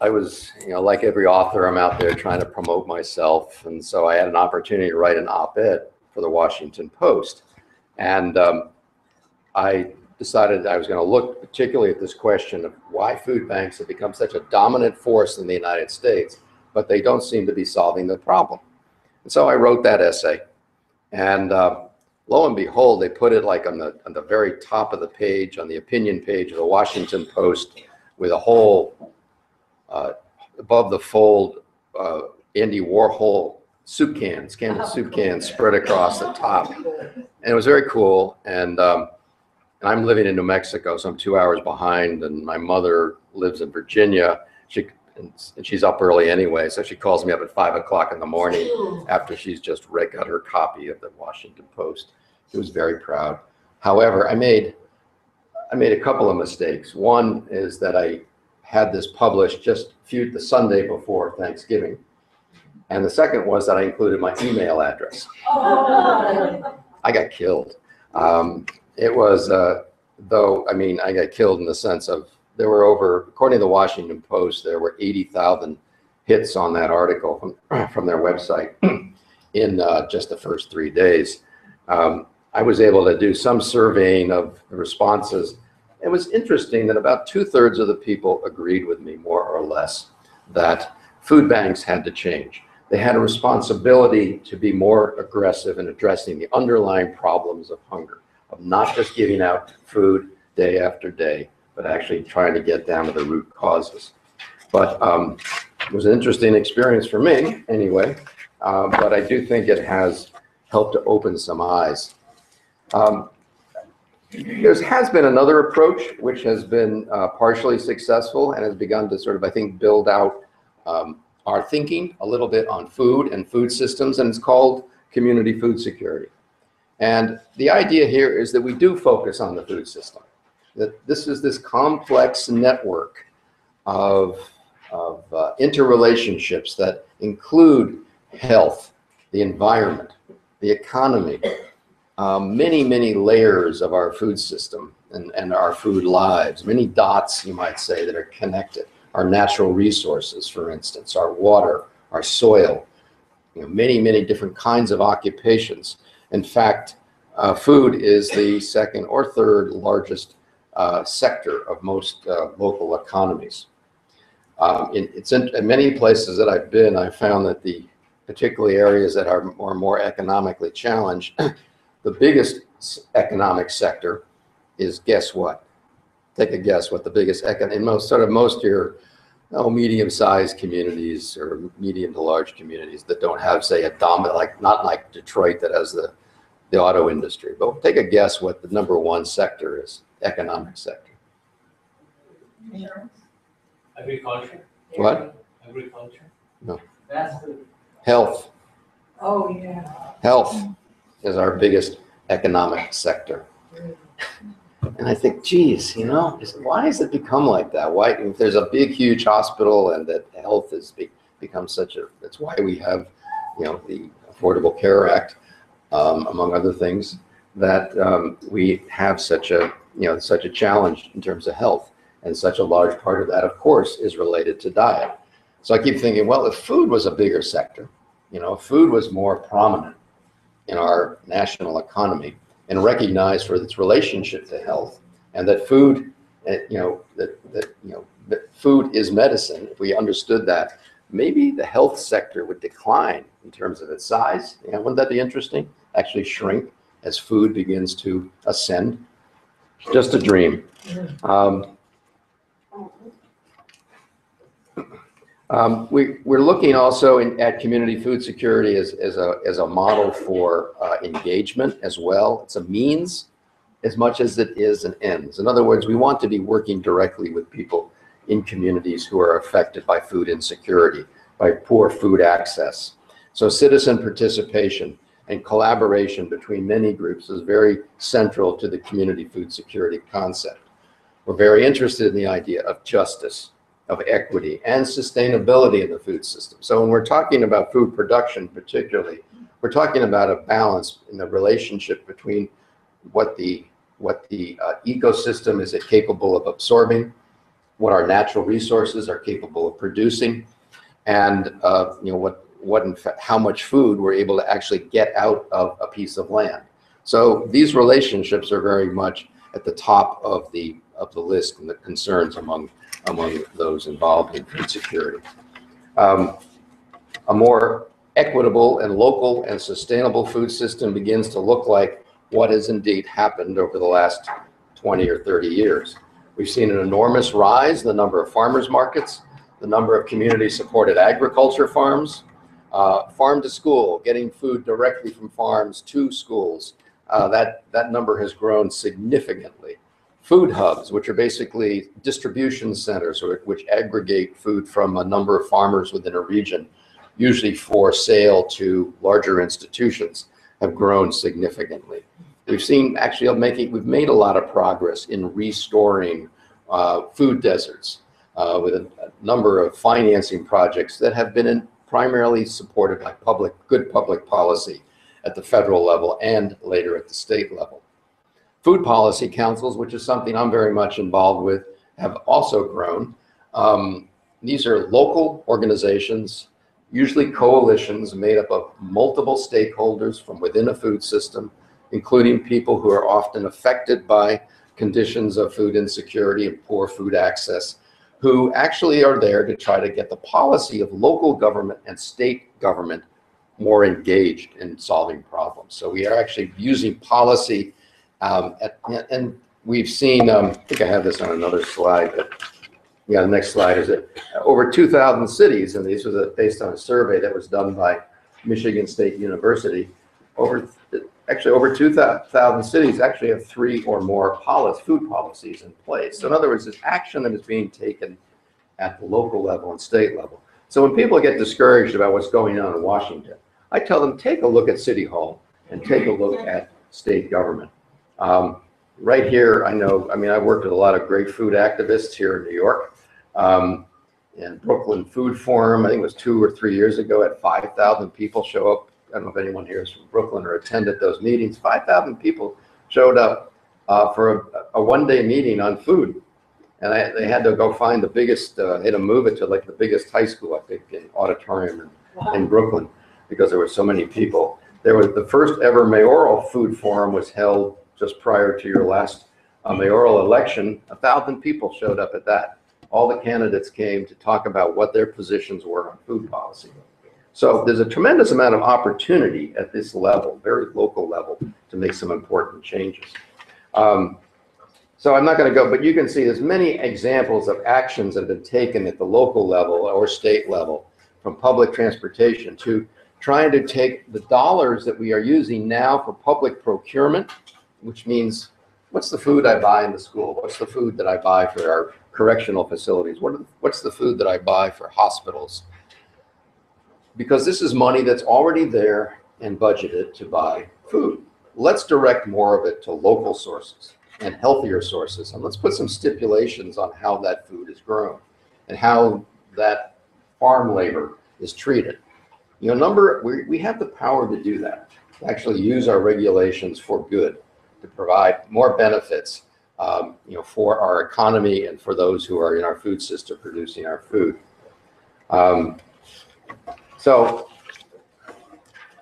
I was, you know, like every author, I'm out there trying to promote myself. And so I had an opportunity to write an op-ed for the Washington Post. And um, I decided I was going to look particularly at this question of why food banks have become such a dominant force in the United States, but they don't seem to be solving the problem. And so I wrote that essay. And uh, lo and behold, they put it like on the, on the very top of the page, on the opinion page of the Washington Post, with a whole, uh, above the fold, uh, Andy Warhol soup cans, Campbell soup cans spread across the top. And it was very cool. And, um, and I'm living in New Mexico, so I'm two hours behind. And my mother lives in Virginia. She and, and she's up early anyway, so she calls me up at five o'clock in the morning after she's just read got her copy of the Washington Post. She was very proud. However, I made I made a couple of mistakes. One is that I had this published just few the Sunday before Thanksgiving. And the second was that I included my email address. I got killed. Um, it was, uh, though, I mean, I got killed in the sense of there were over, according to the Washington Post, there were 80,000 hits on that article from, from their website in uh, just the first three days. Um, I was able to do some surveying of the responses. It was interesting that about two thirds of the people agreed with me, more or less, that food banks had to change. They had a responsibility to be more aggressive in addressing the underlying problems of hunger, of not just giving out food day after day, but actually trying to get down to the root causes. But um, it was an interesting experience for me, anyway. Uh, but I do think it has helped to open some eyes. Um, there has been another approach which has been uh, partially successful and has begun to sort of, I think, build out um, our thinking a little bit on food and food systems, and it's called community food security. And the idea here is that we do focus on the food system, that this is this complex network of, of uh, interrelationships that include health, the environment, the economy, um, many, many layers of our food system and, and our food lives, many dots, you might say, that are connected. Our natural resources, for instance, our water, our soil, you know, many, many different kinds of occupations. In fact, uh, food is the second or third largest uh, sector of most uh, local economies. Um, in, it's in, in many places that I've been, I found that the particularly areas that are more, more economically challenged, the biggest economic sector is guess what? Take a guess what the biggest econ in most sort of most your oh, medium-sized communities or medium to large communities that don't have say a dominant like not like Detroit that has the the auto industry. But take a guess what the number one sector is, economic sector. Agriculture? What? Agriculture? No. Fast food. Health. Oh, yeah. Health is our biggest economic sector. And I think, geez, you know, why has it become like that? Why, if there's a big, huge hospital and that health has be, become such a, that's why we have, you know, the Affordable Care Act, um, among other things, that um, we have such a, you know, such a challenge in terms of health. And such a large part of that, of course, is related to diet. So I keep thinking, well, if food was a bigger sector, you know, food was more prominent in our national economy and recognized for its relationship to health, and that food, eh, you know, that, that you know, that food is medicine. If we understood that, maybe the health sector would decline in terms of its size. Know, wouldn't that be interesting? Actually, shrink as food begins to ascend. Just a dream. Um, Um, we, we're looking also in, at community food security as, as, a, as a model for uh, engagement as well. It's a means as much as it is an ends. In other words, we want to be working directly with people in communities who are affected by food insecurity, by poor food access. So citizen participation and collaboration between many groups is very central to the community food security concept. We're very interested in the idea of justice, of equity and sustainability in the food system. So when we're talking about food production particularly, we're talking about a balance in the relationship between what the what the uh, ecosystem is it capable of absorbing what our natural resources are capable of producing, and uh, you know what what in how much food we're able to actually get out of a piece of land. So these relationships are very much at the top of the of the list and the concerns among among those involved in food security. Um, a more equitable and local and sustainable food system begins to look like what has indeed happened over the last 20 or 30 years. We've seen an enormous rise in the number of farmers markets, the number of community-supported agriculture farms, uh, farm to school, getting food directly from farms to schools. Uh, that, that number has grown significantly. Food hubs, which are basically distribution centers which aggregate food from a number of farmers within a region, usually for sale to larger institutions, have grown significantly. We've seen, actually, making, we've made a lot of progress in restoring uh, food deserts uh, with a, a number of financing projects that have been in, primarily supported by public, good public policy at the federal level and later at the state level. Food policy councils, which is something I'm very much involved with, have also grown. Um, these are local organizations, usually coalitions made up of multiple stakeholders from within a food system, including people who are often affected by conditions of food insecurity and poor food access, who actually are there to try to get the policy of local government and state government more engaged in solving problems. So we are actually using policy, um, at, and we've seen, um, I think I have this on another slide, but yeah, the next slide is it. Over 2,000 cities, and these was a- based on a survey that was done by Michigan State University. Over, actually, over 2,000 cities actually have three or more policy, food policies in place. So in other words, it's action that is being taken at the local level and state level. So when people get discouraged about what's going on in Washington, I tell them, take a look at City Hall and take a look at state government. Um, Right here, I know, I mean, I've worked with a lot of great food activists here in New York. Um, And Brooklyn Food Forum, I think it was two or three years ago, had 5,000 people show up. I don't know if anyone here is from Brooklyn or attended those meetings. 5,000 people showed up uh, for a, a one-day meeting on food. And I, they had to go find the biggest, uh, they had to move it to like the biggest high school, I think, in auditorium in, in Brooklyn, because there were so many people. There was, the first ever mayoral food forum was held just prior to your last uh, mayoral election. A thousand people showed up at that. All the candidates came to talk about what their positions were on food policy. So there's a tremendous amount of opportunity at this level, very local level, to make some important changes. Um, so I'm not going to go, but you can see there's many examples of actions that have been taken at the local level or state level, from public transportation to trying to take the dollars that we are using now for public procurement, which means what's the food I buy in the school? What's the food that I buy for our correctional facilities? What what's the food that I buy for hospitals? Because this is money that's already there and budgeted to buy food. Let's direct more of it to local sources and healthier sources. And let's put some stipulations on how that food is grown and how that farm labor is treated. You know, number, we, we have the power to do that, to actually use our regulations for good, to provide more benefits, um, you know, for our economy and for those who are in our food system producing our food. Um, so,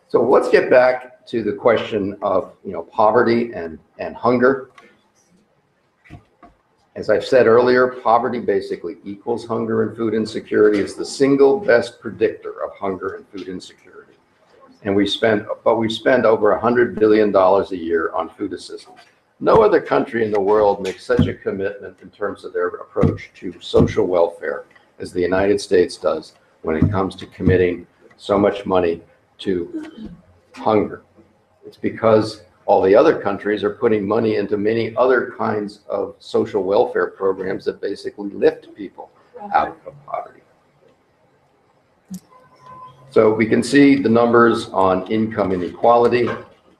so let's get back to the question of, you know, poverty and, and hunger. As I've said earlier, poverty basically equals hunger and food insecurity. It's the single best predictor of hunger and food insecurity. And we spend, but we spend over $100 billion a year on food assistance. No other country in the world makes such a commitment in terms of their approach to social welfare as the United States does when it comes to committing so much money to hunger. It's because all the other countries are putting money into many other kinds of social welfare programs that basically lift people out of poverty. So we can see the numbers on income inequality.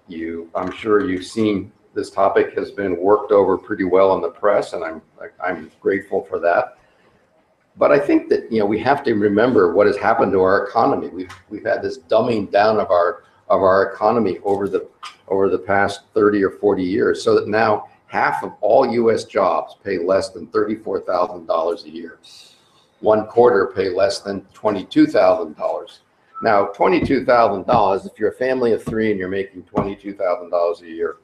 You, I'm sure you've seen this topic has been worked over pretty well in the press, and I'm, I'm grateful for that. But I think that, you know, we have to remember what has happened to our economy. We've, we've had this dumbing down of our, of our economy over the, over the past 30 or 40 years, so that now half of all US jobs pay less than $34,000 a year. One quarter pay less than $22,000. Now, $22,000, if you're a family of three and you're making $22,000 a year,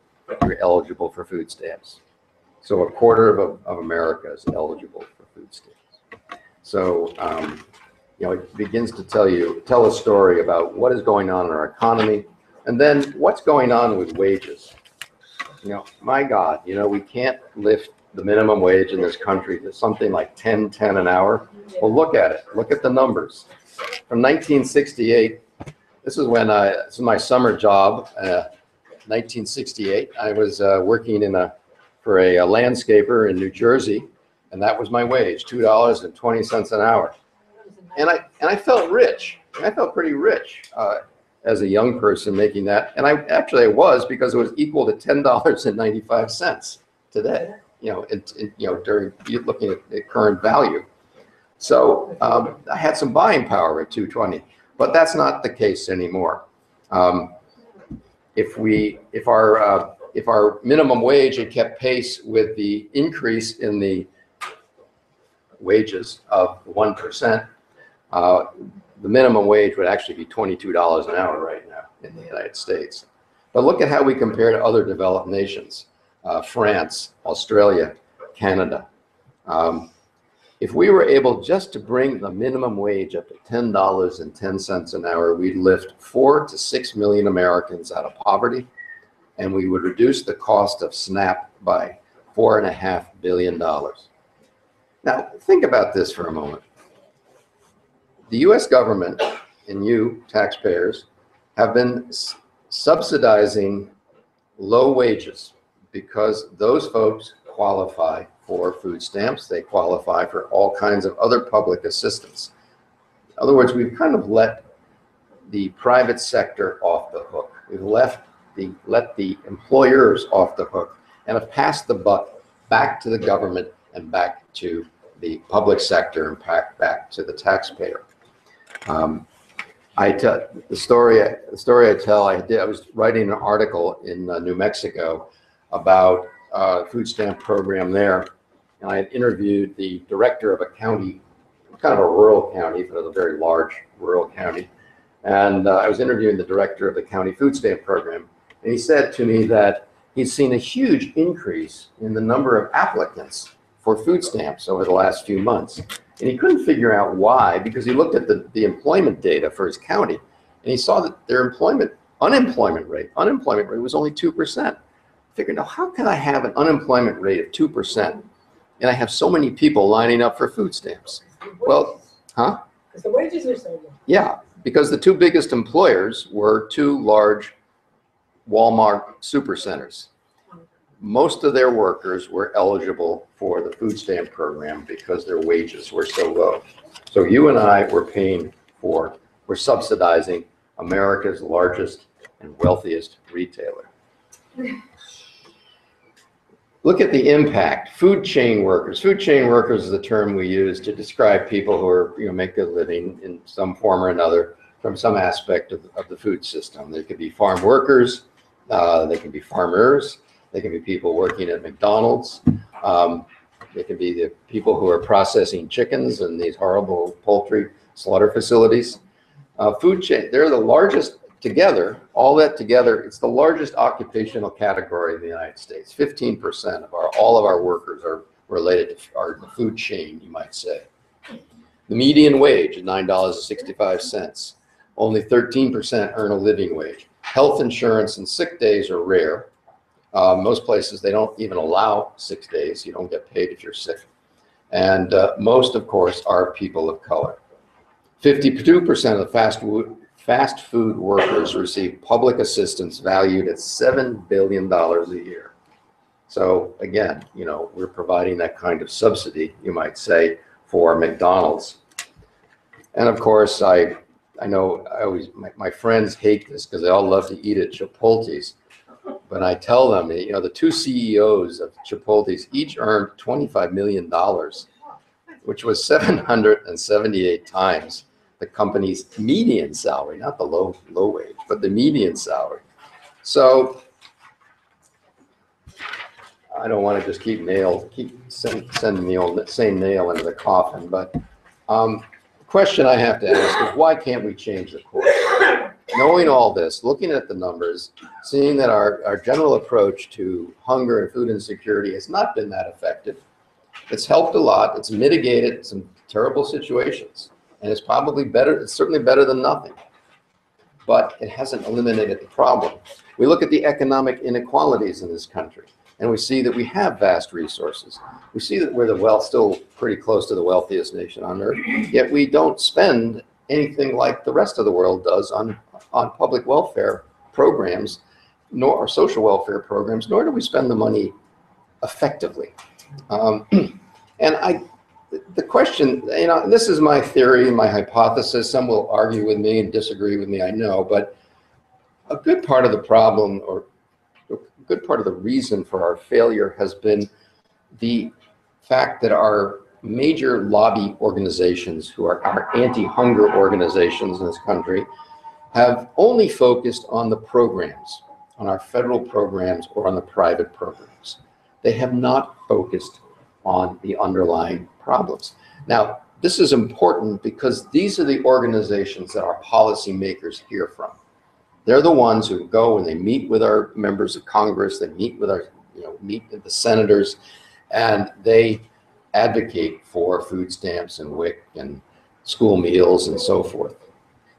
you're eligible for food stamps. So a quarter of, of America is eligible for food stamps. So, um, you know, it begins to tell you, tell a story about what is going on in our economy, and then what's going on with wages. You know, my God, you know, we can't lift the minimum wage in this country to something like 10, 10 an hour. Well, look at it. Look at the numbers. From 1968, this is when I, this is my summer job, uh, 1968. I was uh, working in a, for a, a landscaper in New Jersey, and that was my wage, $2.20 an hour. And I, and I felt rich. I felt pretty rich uh, as a young person making that. And I actually I was because it was equal to $10.95 today, you know, it, it, you know, during looking at the current value. So um, I had some buying power at 220, but that's not the case anymore. Um, if we, if our, uh, if our minimum wage had kept pace with the increase in the wages of 1%, uh, the minimum wage would actually be $22 an hour right now in the United States. But look at how we compare to other developed nations, uh, France, Australia, Canada. Um, if we were able just to bring the minimum wage up to $10.10 an hour, we'd lift four to six million Americans out of poverty, and we would reduce the cost of SNAP by four and a half billion dollars. Now, think about this for a moment. The US government and you, taxpayers, have been subsidizing low wages because those folks qualify for food stamps. They qualify for all kinds of other public assistance. In other words, we've kind of let the private sector off the hook. We've left the, let the employers off the hook and have passed the buck back to the government and back to the public sector and back, back to the taxpayer. Um, I tell the story. The story I tell. I did. I was writing an article in uh, New Mexico about uh, food stamp program there, and I had interviewed the director of a county, kind of a rural county, but a very large rural county, and uh, I was interviewing the director of the county food stamp program, and he said to me that he's seen a huge increase in the number of applicants for food stamps over the last few months. And he couldn't figure out why because he looked at the, the employment data for his county and he saw that their employment, unemployment rate, unemployment rate was only 2%. Figured, now how can I have an unemployment rate of 2% and I have so many people lining up for food stamps? Well, huh? Because the wages are so low. Yeah, because the two biggest employers were two large Walmart supercenters. Most of their workers were eligible for the food stamp program because their wages were so low. So you and I were paying for, we're subsidizing America's largest and wealthiest retailer. Look at the impact. Food chain workers. Food chain workers is the term we use to describe people who are, you know, make a living in some form or another from some aspect of, of the food system. They could be farm workers, uh, they can be farmers, they can be people working at McDonald's. Um, they can be the people who are processing chickens in these horrible poultry slaughter facilities. Uh, food chain, they're the largest together, all that together, it's the largest occupational category in the United States. 15% of our, all of our workers are related to, our, food chain, you might say. The median wage is $9.65. Only 13% earn a living wage. Health insurance and sick days are rare. Uh, most places, they don't even allow six days. You don't get paid if you're sick. And uh, most, of course, are people of color. 52% of the fast food, fast food workers receive public assistance valued at $7 billion a year. So again, you know, we're providing that kind of subsidy, you might say, for McDonald's. And of course, I, I know I always, my, my friends hate this because they all love to eat at Chipotle's. But I tell them, you know, the two CEOs of Chipotle's each earned $25 million, which was 778 times the company's median salary, not the low, low wage, but the median salary. So I don't want to just keep nail, keep sen- sending the old, same nail into the coffin, but, um, the question I have to ask is why can't we change the course? Knowing all this, looking at the numbers, seeing that our, our general approach to hunger and food insecurity has not been that effective. It's helped a lot. It's mitigated some terrible situations. And it's probably better, it's certainly better than nothing. But it hasn't eliminated the problem. We look at the economic inequalities in this country and we see that we have vast resources. We see that we're the wealth, still pretty close to the wealthiest nation on earth, yet we don't spend anything like the rest of the world does on, on public welfare programs, nor or social welfare programs, nor do we spend the money effectively. Um, and I, the question, you know, this is my theory, my hypothesis. Some will argue with me and disagree with me, I know, but a good part of the problem or a good part of the reason for our failure has been the fact that our major lobby organizations, who are our anti-hunger organizations in this country, have only focused on the programs, on our federal programs or on the private programs. They have not focused on the underlying problems. Now, this is important because these are the organizations that our policymakers hear from. They're the ones who go and they meet with our members of Congress, they meet with our, you know, meet with the senators, and they advocate for food stamps and WIC and school meals and so forth.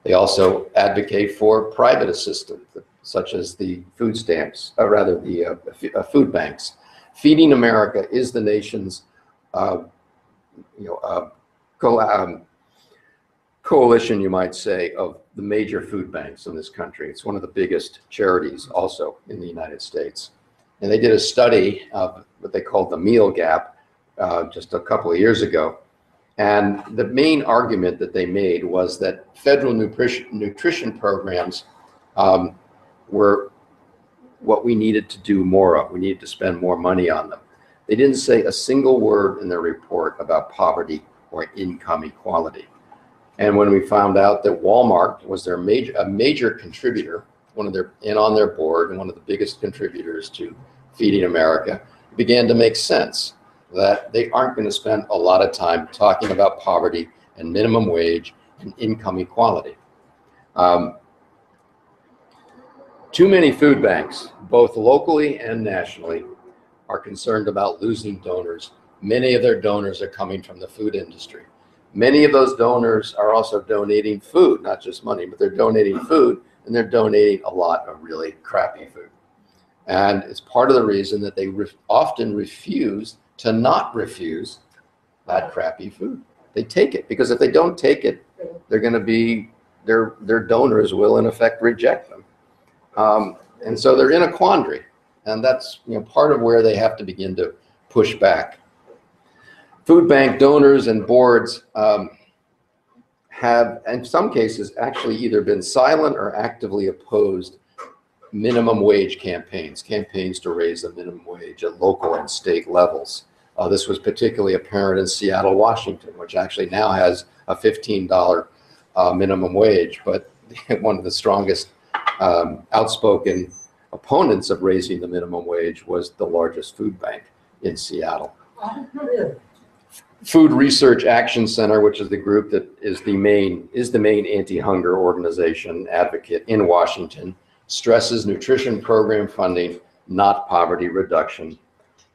They also advocate for private assistance, such as the food stamps, or rather the uh, uh, food banks. Feeding America is the nation's, uh, you know, uh, co- um, coalition, you might say, of the major food banks in this country. It's one of the biggest charities also in the United States. And they did a study of what they called the meal gap uh, just a couple of years ago. And the main argument that they made was that federal nutrition, nutrition programs um, were what we needed to do more of. We needed to spend more money on them. They didn't say a single word in their report about poverty or income equality. And when we found out that Walmart was their major, a major contributor, one of their, and on their board, and one of the biggest contributors to Feeding America, it began to make sense that they aren't going to spend a lot of time talking about poverty and minimum wage and income equality. Um, too many food banks, both locally and nationally, are concerned about losing donors. Many of their donors are coming from the food industry. Many of those donors are also donating food, not just money, but they're donating food and they're donating a lot of really crappy food. And it's part of the reason that they re- often refuse to not refuse that crappy food. They take it because if they don't take it, they're going to be their their donors will in effect reject them, um, and so they're in a quandary, and that's you know part of where they have to begin to push back. Food bank donors and boards um, have, in some cases, actually either been silent or actively opposed minimum wage campaigns, campaigns to raise the minimum wage at local and state levels. Uh, this was particularly apparent in Seattle, Washington, which actually now has a $15 uh, minimum wage, but one of the strongest um, outspoken opponents of raising the minimum wage was the largest food bank in Seattle. Food Research Action Center, which is the group that is the main is the main anti-hunger organization advocate in Washington, stresses nutrition program funding, not poverty reduction.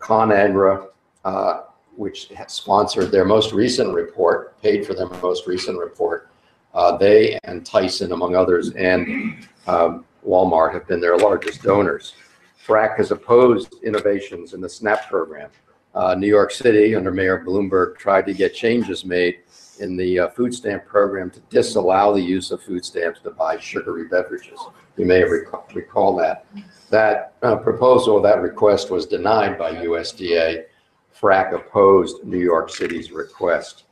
ConAgra, uh, which sponsored their most recent report, paid for their most recent report, uh, they and Tyson, among others, and um, Walmart have been their largest donors. FRAC has opposed innovations in the SNAP program. Uh, New York City, under Mayor Bloomberg, tried to get changes made in the uh, food stamp program to disallow the use of food stamps to buy sugary beverages. You may recall, recall that. That uh, proposal, that request was denied by USDA. FRAC opposed New York City's request.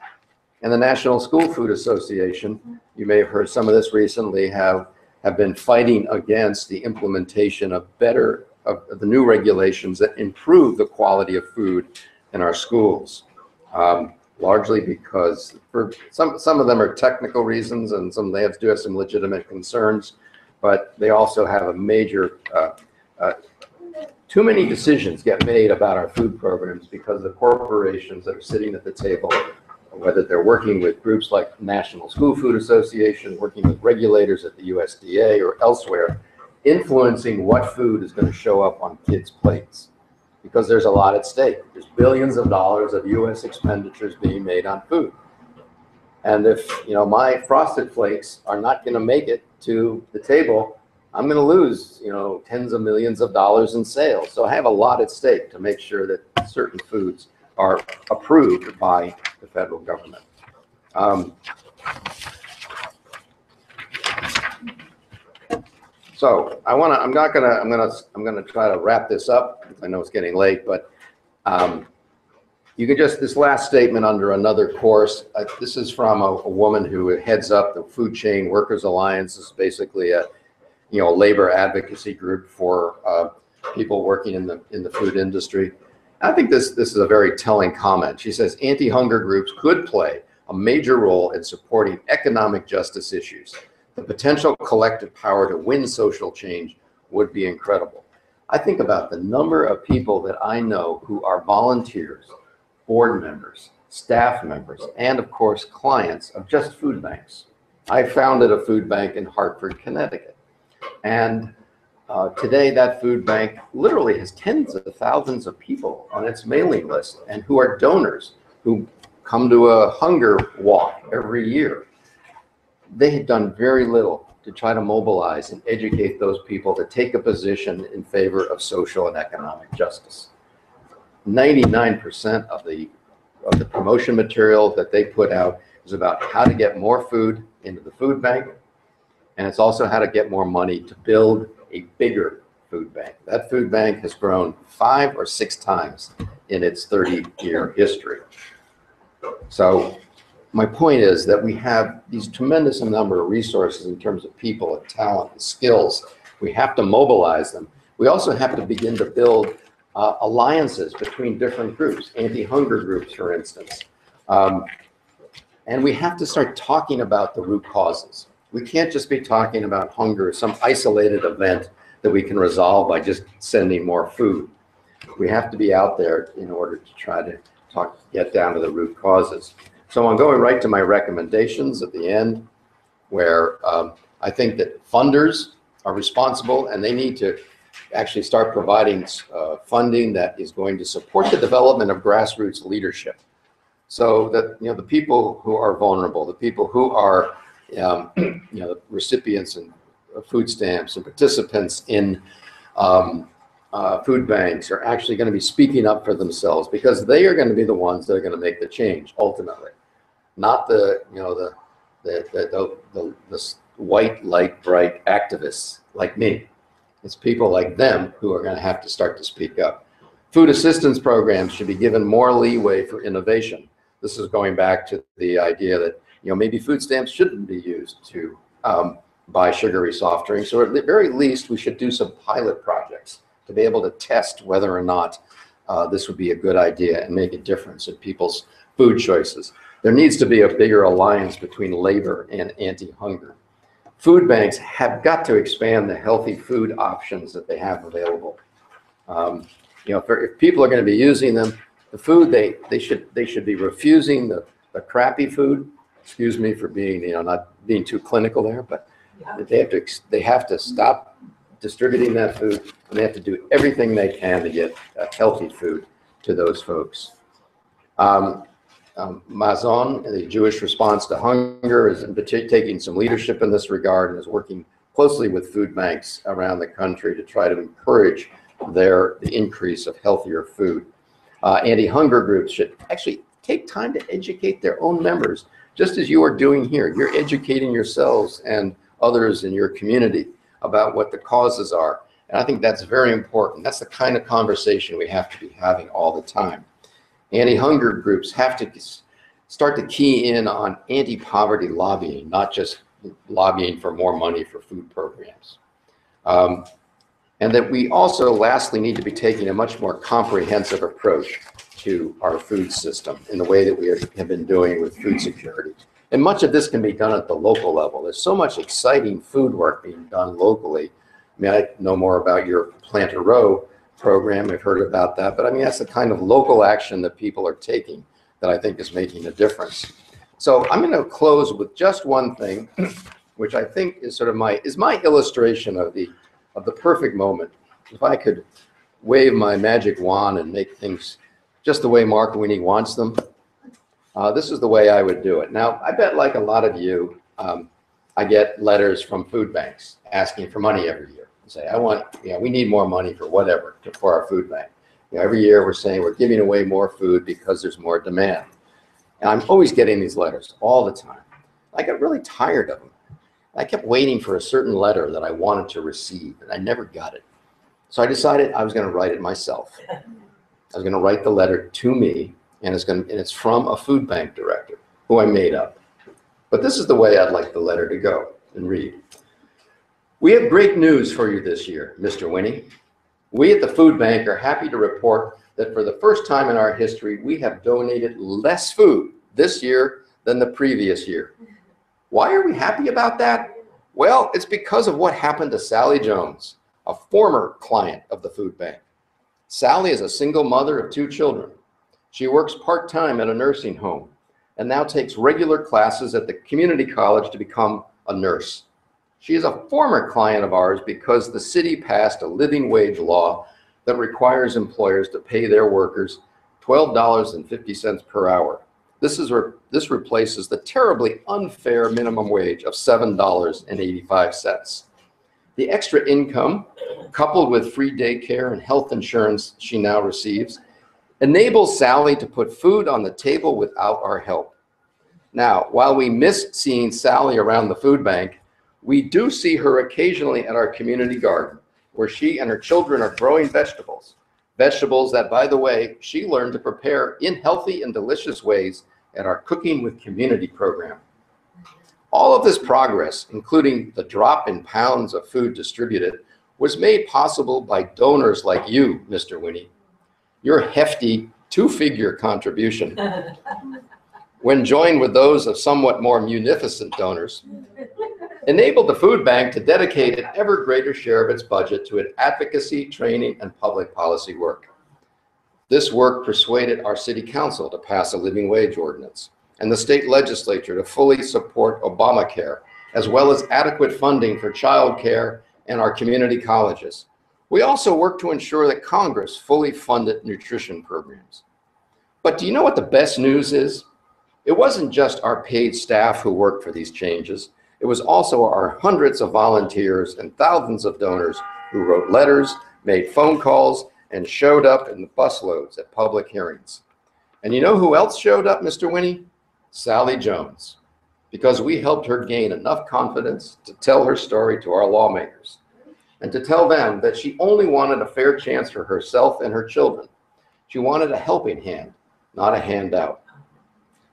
And the National School Food Association, you may have heard some of this recently, have, have been fighting against the implementation of better, of the new regulations that improve the quality of food in our schools. Um, largely because for some, some of them are technical reasons and some have, do have some legitimate concerns, but they also have a major uh, uh, too many decisions get made about our food programs because the corporations that are sitting at the table, whether they're working with groups like National School Food Association, working with regulators at the USDA or elsewhere, influencing what food is going to show up on kids' plates. Because there's a lot at stake. There's billions of dollars of US expenditures being made on food. And if, you know, my frosted flakes are not going to make it to the table, I'm going to lose, you know, tens of millions of dollars in sales. So I have a lot at stake to make sure that certain foods are approved by the federal government. Um, So I want to, I'm not going to, I'm going to, I'm to try to wrap this up. I know it's getting late, but um, you can just, this last statement under another course, uh, this is from a, a woman who heads up the Food Chain Workers Alliance. This is basically a, you know, labor advocacy group for uh, people working in the, in the food industry. I think this, this is a very telling comment. She says, anti-hunger groups could play a major role in supporting economic justice issues. The potential collective power to win social change would be incredible. I think about the number of people that I know who are volunteers, board members, staff members, and of course, clients of just food banks. I founded a food bank in Hartford, Connecticut. And uh, today, that food bank literally has tens of thousands of people on its mailing list and who are donors who come to a hunger walk every year. They had done very little to try to mobilize and educate those people to take a position in favor of social and economic justice. 99% of the of the promotion material that they put out is about how to get more food into the food bank and it's also how to get more money to build a bigger food bank. That food bank has grown five or six times in its 30-year history. So my point is that we have these tremendous number of resources in terms of people and talent and skills. We have to mobilize them. We also have to begin to build uh, alliances between different groups, anti-hunger groups, for instance. Um, and we have to start talking about the root causes. We can't just be talking about hunger, some isolated event that we can resolve by just sending more food. We have to be out there in order to try to talk, get down to the root causes. So I'm going right to my recommendations at the end, where um, I think that funders are responsible and they need to actually start providing uh, funding that is going to support the development of grassroots leadership. So that, you know, the people who are vulnerable, the people who are, um, you know, recipients and food stamps and participants in um, uh, food banks are actually going to be speaking up for themselves because they are going to be the ones that are going to make the change ultimately, not the, you know, the, the, the, the, the white, light, bright activists like me. It's people like them who are going to have to start to speak up. Food assistance programs should be given more leeway for innovation. This is going back to the idea that, you know, maybe food stamps shouldn't be used to um, buy sugary soft drinks, or at the very least, we should do some pilot projects to be able to test whether or not uh, this would be a good idea and make a difference in people's food choices. There needs to be a bigger alliance between labor and anti-hunger food banks have got to expand the healthy food options that they have available. Um, you know, if, if, people are going to be using them, the food they they should they should be refusing the, the crappy food. Excuse me for being you know not being too clinical there, but they have to they have to stop distributing that food and they have to do everything they can to get healthy food to those folks. Um, um, Mazon, the Jewish response to hunger, is taking some leadership in this regard and is working closely with food banks around the country to try to encourage their the increase of healthier food. Uh, anti-hunger groups should actually take time to educate their own members, just as you are doing here. You're educating yourselves and others in your community about what the causes are. And I think that's very important. That's the kind of conversation we have to be having all the time anti-hunger groups have to start to key in on anti-poverty lobbying, not just lobbying for more money for food programs. Um, and that we also lastly need to be taking a much more comprehensive approach to our food system in the way that we have been doing with food security. And much of this can be done at the local level. There's so much exciting food work being done locally. I mean, I know more about your Plant a Row program. I've heard about that. But I mean, that's the kind of local action that people are taking that I think is making a difference. So I'm going to close with just one thing, which I think is sort of my, is my illustration of the, of the perfect moment. If I could wave my magic wand and make things just the way Mark Winne wants them, uh, this is the way I would do it. Now, I bet like a lot of you, um, I get letters from food banks asking for money every year. And say, I want, you know, we need more money for whatever, to- for our food bank. You know, every year we're saying we're giving away more food because there's more demand. And I'm always getting these letters all the time. I got really tired of them. I kept waiting for a certain letter that I wanted to receive, and I never got it. So I decided I was going to write it myself. I was going to write the letter to me, and it's going, and it's from a food bank director who I made up. But this is the way I'd like the letter to go and read. We have great news for you this year, Mr. Winne. We at the food bank are happy to report that for the first time in our history, we have donated less food this year than the previous year. Why are we happy about that? Well, it's because of what happened to Sally Jones, a former client of the food bank. Sally is a single mother of two children. She works part-time at a nursing home and now takes regular classes at the community college to become a nurse. She is a former client of ours because the city passed a living wage law that requires employers to pay their workers $12.50 per hour. This is re- this replaces the terribly unfair minimum wage of $7.85. The extra income, coupled with free daycare and health insurance she now receives, enables Sally to put food on the table without our help. Now, while we miss seeing Sally around the food bank, we do see her occasionally at our community garden, where she and her children are growing vegetables. Vegetables that, by the way, she learned to prepare in healthy and delicious ways at our Cooking with Community program. All of this progress, including the drop in pounds of food distributed, was made possible by donors like you, Mr. Winne. Your hefty two-figure contribution, when joined with those of somewhat more munificent donors, enabled the food bank to dedicate an ever greater share of its budget to advocacy, training, and public policy work. This work persuaded our city council to pass a living wage ordinance and the state legislature to fully support Obamacare, as well as adequate funding for childcare and our community colleges. We also worked to ensure that Congress fully funded nutrition programs. But do you know what the best news is? It wasn't just our paid staff who worked for these changes. It was also our hundreds of volunteers and thousands of donors who wrote letters, made phone calls, and showed up in the busloads at public hearings. And you know who else showed up, Mr. Winne? Sally Jones, because we helped her gain enough confidence to tell her story to our lawmakers and to tell them that she only wanted a fair chance for herself and her children. She wanted a helping hand, not a handout.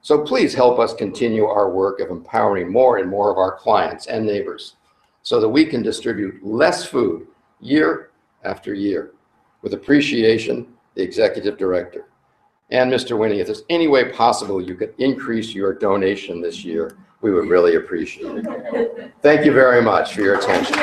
So please help us continue our work of empowering more and more of our clients and neighbors so that we can distribute less food year after year. With appreciation, the Executive Director. And Mr. Winne, if there's any way possible you could increase your donation this year, we would really appreciate it. Thank you very much for your attention.